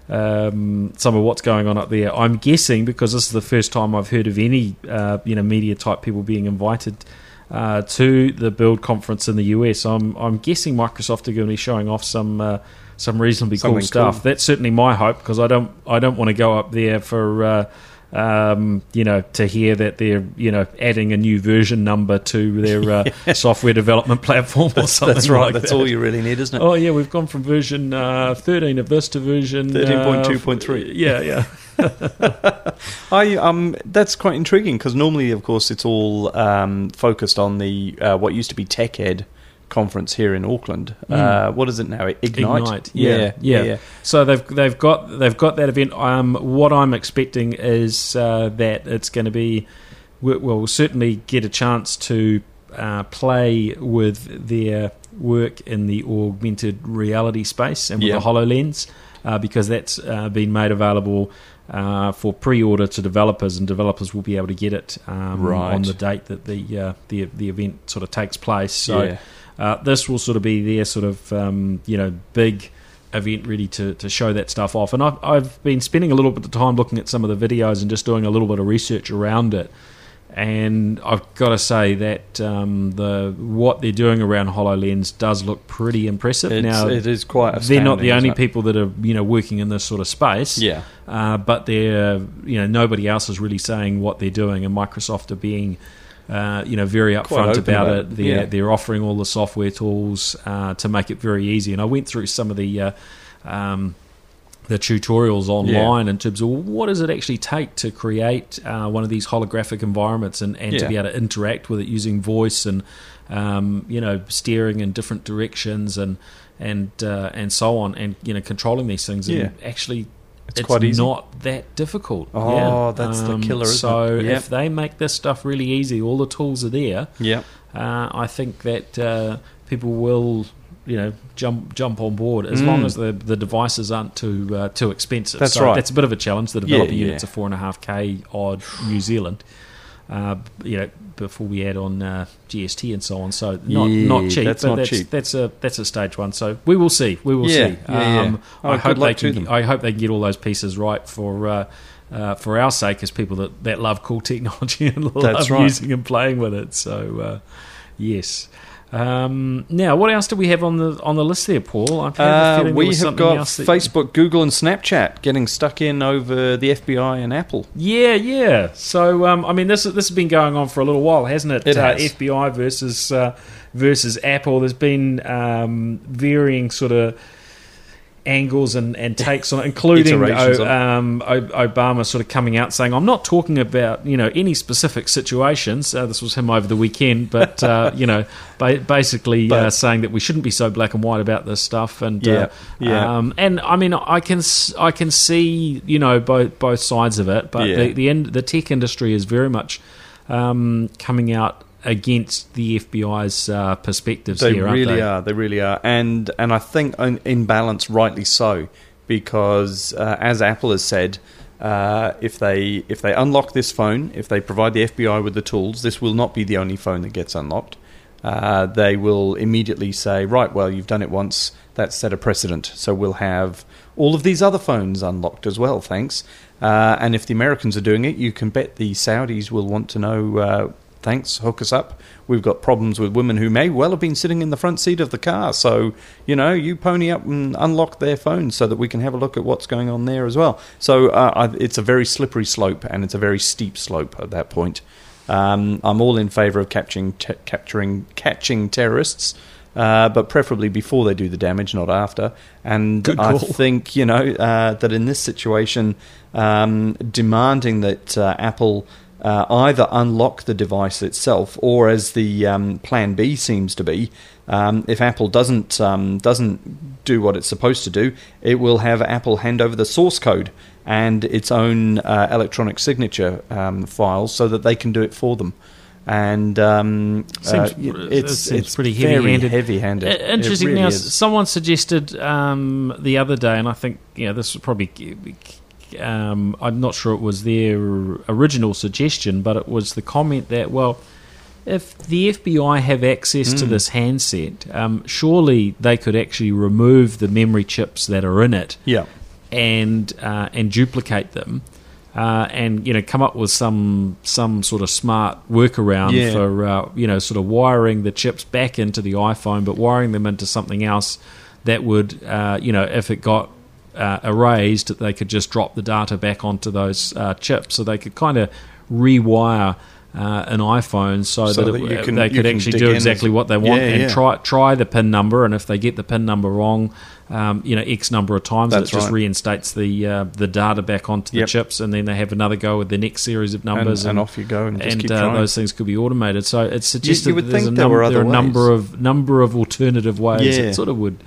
Uh, um, some of what's going on up there. I'm guessing because this is the first time I've heard of any uh, you know media type people being invited uh, to the Build conference in the US. I'm I'm guessing Microsoft are going to be showing off some uh, some reasonably cool stuff. cool. That's certainly my hope because I don't I don't want to go up there for. Um, you know, to hear that they're you know adding a new version number to their uh, software development platform or something That's right. like That's that. all you really need, isn't it? Oh yeah, we've gone from version uh, 13 of this to version 13.2.3. Uh, yeah, yeah. I um, that's quite intriguing because normally, of course, it's all um, focused on the uh, what used to be Tech Ed conference here in Auckland. Uh, what is it now? Ignite. Ignite. Yeah, yeah. So they've they've got they've got that event. Um, what I'm expecting is uh, that it's going to be we- we'll certainly get a chance to uh, play with their work in the augmented reality space and with Yeah. the Hololens uh, because that's uh, been made available. Uh, for pre-order to developers, and developers will be able to get it um, Right. on the date that the uh, the the event sort of takes place. So Yeah. Uh, this will sort of be their sort of um, you know big event ready to, to show that stuff off. And I've, I've been spending a little bit of time looking at some of the videos and just doing a little bit of research around it. And I've got to say that um, the what they're doing around Hololens does look pretty impressive. It's, now it is quite. they're not the only people that are you know working in this sort of space. Yeah. Uh, but they're you know nobody else is really saying what they're doing, and Microsoft are being uh, you know very upfront about, about it. it, They're yeah. they're offering all the software tools uh, to make it very easy. And I went through some of the. Uh, um, the tutorials online in terms of what does it actually take to create uh, one of these holographic environments and, and to be able to interact with it using voice and um, you know steering in different directions and and uh, and so on and you know controlling these things Yeah. and actually It's it's, quite easy. not that difficult. Oh, yeah. that's the killer, so? Yep. if they make this stuff really easy, all the tools are there. Yeah. Uh, I think that uh, people will, you know, jump jump on board as Mm. long as the the devices aren't too uh, too expensive. That's so right. That's a bit of a challenge. The Yeah, developer yeah. units are four and a half k odd New Zealand. Uh, you know, before we add on uh, GST and so on, so not Yeah, not cheap. that's but that's, cheap. That's a that's a stage one. So we will see. We will Yeah, see. yeah. Um, Oh, I hope they can. I hope they can get all those pieces right for. Uh, uh, for our sake, as people that, that love cool technology and love right. using and playing with it, so uh, yes. Um, now, what else do we have on the on the list there, Paul? I have Uh, we have got Facebook, Google, and Snapchat getting stuck in over the FBI and Apple. Yeah, yeah. So, um, I mean, this this has been going on for a little while, hasn't it? It uh, has. FBI versus uh, versus Apple. There's been um, varying sort of angles and, and takes on, it, including o, um, Obama sort of coming out saying, "I'm not talking about you know any specific situations." Uh, this was him over the weekend, but uh, you know, ba- basically uh, saying that we shouldn't be so black and white about this stuff. And uh, Yeah, yeah. um, and I mean, I can I can see you know both both sides of it, but Yeah. the the, end, the tech industry is very much um, coming out against the FBI's uh, perspectives They here, really they? are. They really are, and and I think in, in balance, rightly so, because uh, as Apple has said, uh, if they if they unlock this phone, if they provide the FBI with the tools, this will not be the only phone that gets unlocked. Uh, they will immediately say, right, well, you've done it once, that's set a precedent. So we'll have all of these other phones unlocked as well, thanks. Uh, and if the Americans are doing it, you can bet the Saudis will want to know, uh, thanks, hook us up. We've got problems with women who may well have been sitting in the front seat of the car. So, you know, you pony up and unlock their phones so that we can have a look at what's going on there as well. So uh, I, it's a very slippery slope and it's a very steep slope at that point. Um, I'm all in favour of capturing, te- capturing, catching terrorists, uh, but preferably before they do the damage, not after. And I think you know uh, that in this situation, um, demanding that uh, Apple uh, either unlock the device itself, or as the um, Plan B seems to be, um, if Apple doesn't um, doesn't do what it's supposed to do, it will have Apple hand over the source code and its own uh, electronic signature um, files so that they can do it for them. And um, uh, it's it seems it's pretty heavy-handed. heavy-handed. Interesting. Really now, is. someone suggested um, the other day, and I think know this was probably. Um, I'm not sure it was their original suggestion, but it was the comment that well, if the FBI have access Hmm. to this handset, um, surely they could actually remove the memory chips that are in it Yeah. and uh, and duplicate them, uh, and you know come up with some some sort of smart workaround Yeah. for uh, you know sort of wiring the chips back into the iPhone, but wiring them into something else that would uh, you know if it got uh, erased, they could just drop the data back onto those uh, chips, so they could kind of rewire. Uh, an iPhone so, So that, that it, you can- they you could actually do exactly what they want Yeah, and yeah. try try the pin number and if they get the pin number wrong um, you know x number of times That's it just right. reinstates the uh, the data back onto the Yep. chips and then they have another go with the next series of numbers and off you go and just and, uh, those things could be automated so it's suggested would that there's a, there num- there are a number of number of alternative ways Yeah. that sort of would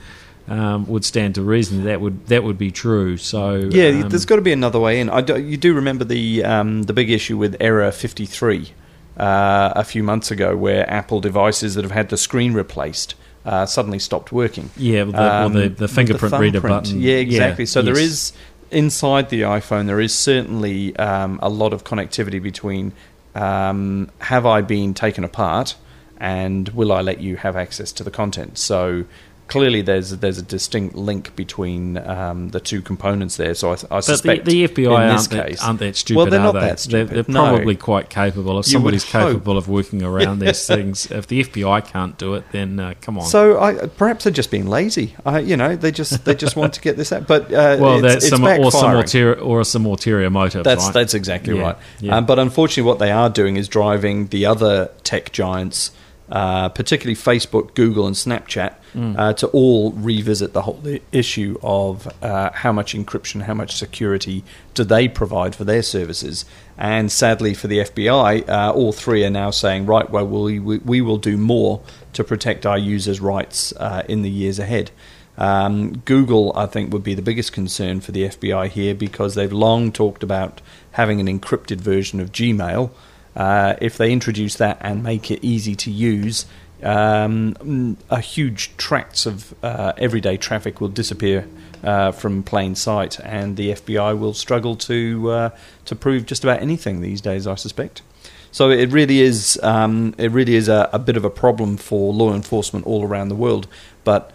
um, would stand to reason that would that would be true so Yeah, um, there's got to be another way in. I do, you do remember the um, the big issue with Error 53 uh, a few months ago, where Apple devices that have had the screen replaced uh, suddenly stopped working. yeah with the, or Um, the, the fingerprint reader button Yeah, exactly. so there yes. is inside the iPhone there is certainly um, a lot of connectivity between um, have I been taken apart and will I let you have access to the content. So clearly there's there's a distinct link between um, the two components there. So I, I But the, suspect the FBI in this aren't that, case, aren't that stupid, well, they're are not they? that They're, stupid. they're no. probably quite capable. If You somebody's hope. capable of working around these things, if the FBI can't do it, then uh, come on. So I, perhaps they're just being lazy. I, you know, they just they just want to get this out. But uh, well, it's, that's it's some or some ulterior or some ulterior motive. That's right? that's exactly Yeah, right. yeah. Um, but unfortunately, what they are doing is driving the other tech giants, uh, particularly Facebook, Google, and Snapchat, Mm. uh, to all revisit the whole issue of uh, how much encryption, how much security do they provide for their services. And sadly, for the FBI, uh, all three are now saying, right, well, we, we, we will do more to protect our users' rights uh, in the years ahead. Um, Google, I think, would be the biggest concern for the FBI here because they've long talked about having an encrypted version of Gmail. Uh, if they introduce that and make it easy to use, um, a huge tracts of uh, everyday traffic will disappear uh, from plain sight, and the FBI will struggle to uh, to prove just about anything these days. I suspect. So it really is um, it really is a, a bit of a problem for law enforcement all around the world, but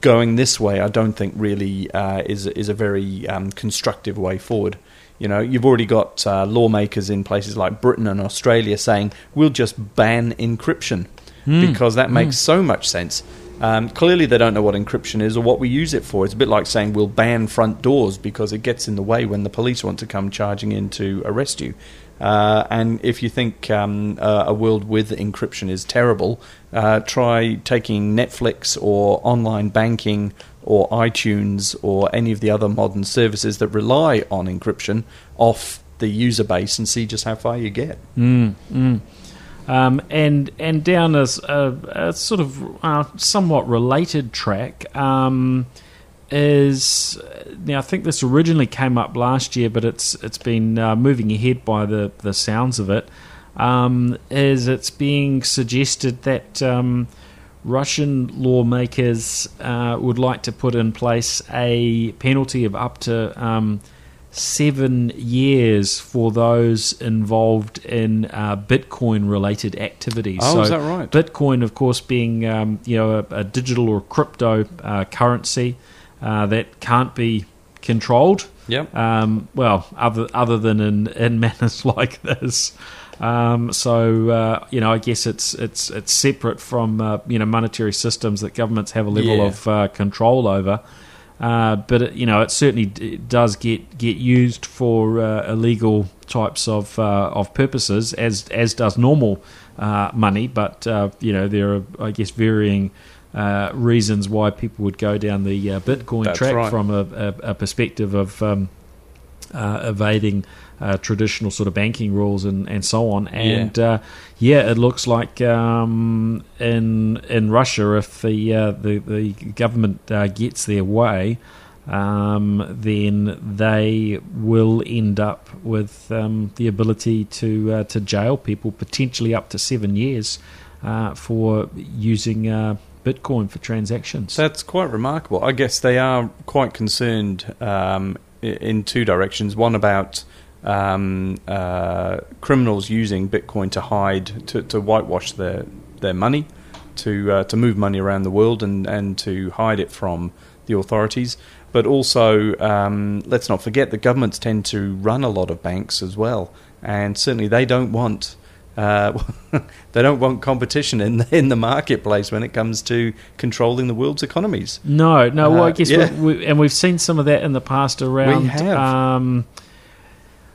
going this way, I don't think really uh, is is a very um, constructive way forward. You know, you've already got uh, lawmakers in places like Britain and Australia saying we'll just ban encryption because that makes so much sense. Um, clearly, they don't know what encryption is or what we use it for. It's a bit like saying we'll ban front doors because it gets in the way when the police want to come charging in to arrest you. Uh, and if you think um, uh, a world with encryption is terrible, uh, try taking Netflix or online banking or iTunes or any of the other modern services that rely on encryption off the user base and see just how far you get. Mm, mm. Um, and and down as a, a sort of uh, somewhat related track um, is now I think this originally came up last year, but it's it's been uh, moving ahead by the the sounds of it. Um, is it's being suggested that um, Russian lawmakers uh, would like to put in place a penalty of up to um, seven years for those involved in uh, Bitcoin related activities. Oh, so is that right? Bitcoin, of course, being um, you know a, a digital or crypto uh, currency uh, that can't be controlled. Yep. Um, well, other other than in, in manners like this. Um, so uh, you know, I guess it's it's it's separate from uh, you know monetary systems that governments have a level Yeah. of uh, control over. Uh, but it, you know, it certainly d- does get get used for uh, illegal types of uh, of purposes, as as does normal uh, money. But uh, you know, there are I guess varying. Uh, reasons why people would go down the uh, Bitcoin That's track right. from a, a, a perspective of um, uh, evading uh, traditional sort of banking rules and, and so on. And yeah, uh, yeah it looks like um, in in Russia, if the uh, the, the government uh, gets their way, um, then they will end up with um, the ability to uh, to jail people potentially up to seven years uh, for using. Uh, Bitcoin for transactions. That's quite remarkable. I guess they are quite concerned um, in two directions. One about um, uh, criminals using Bitcoin to hide, to, to whitewash their their money, to uh, to move money around the world and, and to hide it from the authorities. But also, um, let's not forget that governments tend to run a lot of banks as well, and certainly they don't want. Uh, they don't want competition in the, in the marketplace when it comes to controlling the world's economies. No, no. Well, I Uh, guess, yeah. we, we, and we've seen some of that in the past around. We have. Um,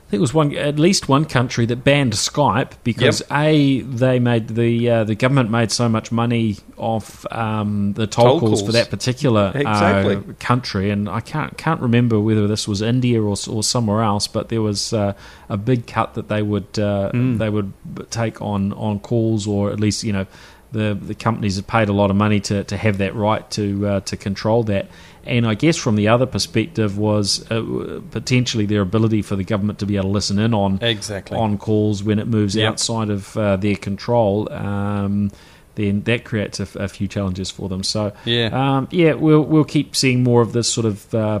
I think it was one, at least one country that banned Skype because a they made the uh, the government made so much money off um, the toll, Toll calls for that particular Exactly. uh, country, and I can't can't remember whether this was India or or somewhere else, but there was uh, a big cut that they would uh, Mm. they would take on on calls, or at least you know the the companies have paid a lot of money to, to have that right to uh, to control that. And I guess from the other perspective was uh, potentially their ability for the government to be able to listen in on Exactly. on calls when it moves Yep. outside of uh, their control. Um, then that creates a few challenges for them. So Yeah. um, yeah, we'll we'll keep seeing more of this sort of uh,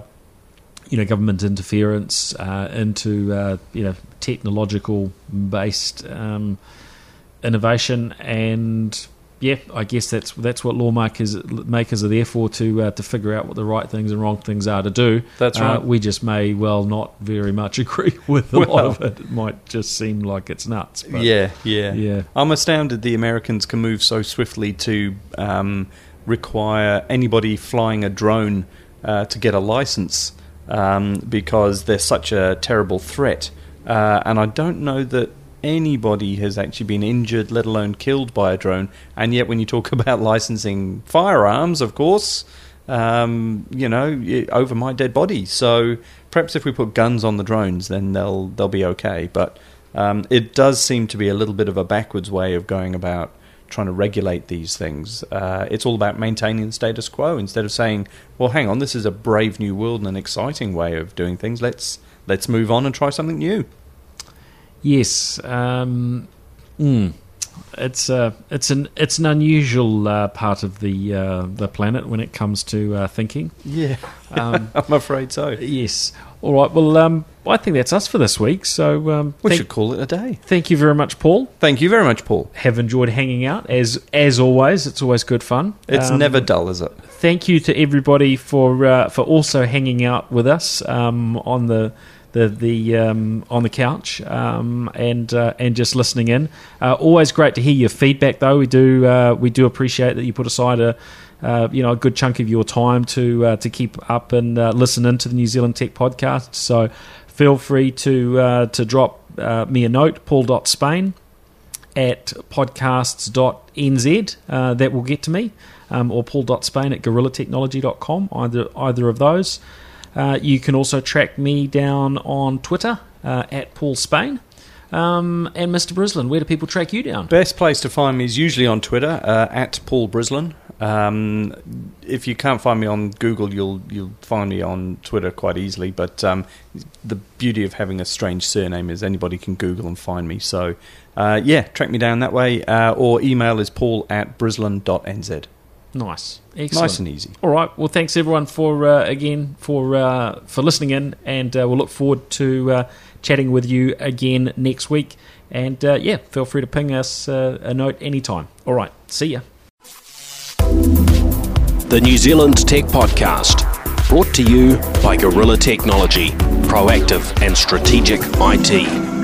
you know government interference uh, into uh, you know technological based um, innovation and. Yeah, I guess that's that's what lawmakers makers are there for to uh, to figure out what the right things and wrong things are to do. That's Uh, right. we just may well not very much agree with a lot of it. It might just seem like it's nuts. Yeah, yeah, yeah. I'm astounded the Americans can move so swiftly to um, require anybody flying a drone uh, to get a license um, because they're such a terrible threat. Uh, and I don't know that anybody has actually been injured, let alone killed by a drone. And yet, when you talk about licensing firearms, of course, um, you know, over my dead body. So perhaps if we put guns on the drones, then they'll they'll be okay. But um, it does seem to be a little bit of a backwards way of going about trying to regulate these things. Uh, it's all about maintaining the status quo instead of saying, "Well, hang on, this is a brave new world and an exciting way of doing things. Let's let's move on and try something new." Yes. Um, mm, it's uh, it's an it's an unusual uh, part of the uh, the planet when it comes to uh, thinking. Yeah, Um, I'm afraid so. yes. All right. Well, um, I think that's us for this week. So um, We thank, should call it a day. thank you very much, Paul. Thank you very much, Paul. Have enjoyed hanging out as as always. It's always good fun. It's Um, never dull, is it? thank you to everybody for uh, for also hanging out with us um, on the the the um, on the couch um, and uh, and just listening in. Uh, always great to hear your feedback, though. We do uh, we do appreciate that you put aside a. Uh, you know, a good chunk of your time to uh, to keep up and uh, listen into the New Zealand Tech podcast. So, feel free to to drop me a note, paul.spain at podcasts.nz. Uh, that will get to me, um, or paul.spain at gorillatechnology.com, either, either of those. Uh, you can also track me down on Twitter uh, at Paul Spain. Um, and Mr. Brislin, where do people track you down? Best place to find me is usually on Twitter uh, at Paul Brislin. Um, if you can't find me on Google, you'll you'll find me on Twitter quite easily. But um, the beauty of having a strange surname is anybody can Google and find me. So uh, yeah, track me down that way, uh, or email is paul at brislin.nz. Nice, excellent, Nice and easy. All right. Well, thanks everyone for uh, again for uh, for listening in, and uh, we'll look forward to uh, chatting with you again next week. And uh, yeah, feel free to ping us uh, a note anytime. All right. See ya. The New Zealand Tech Podcast, brought to you by Gorilla Technology, proactive and strategic IT.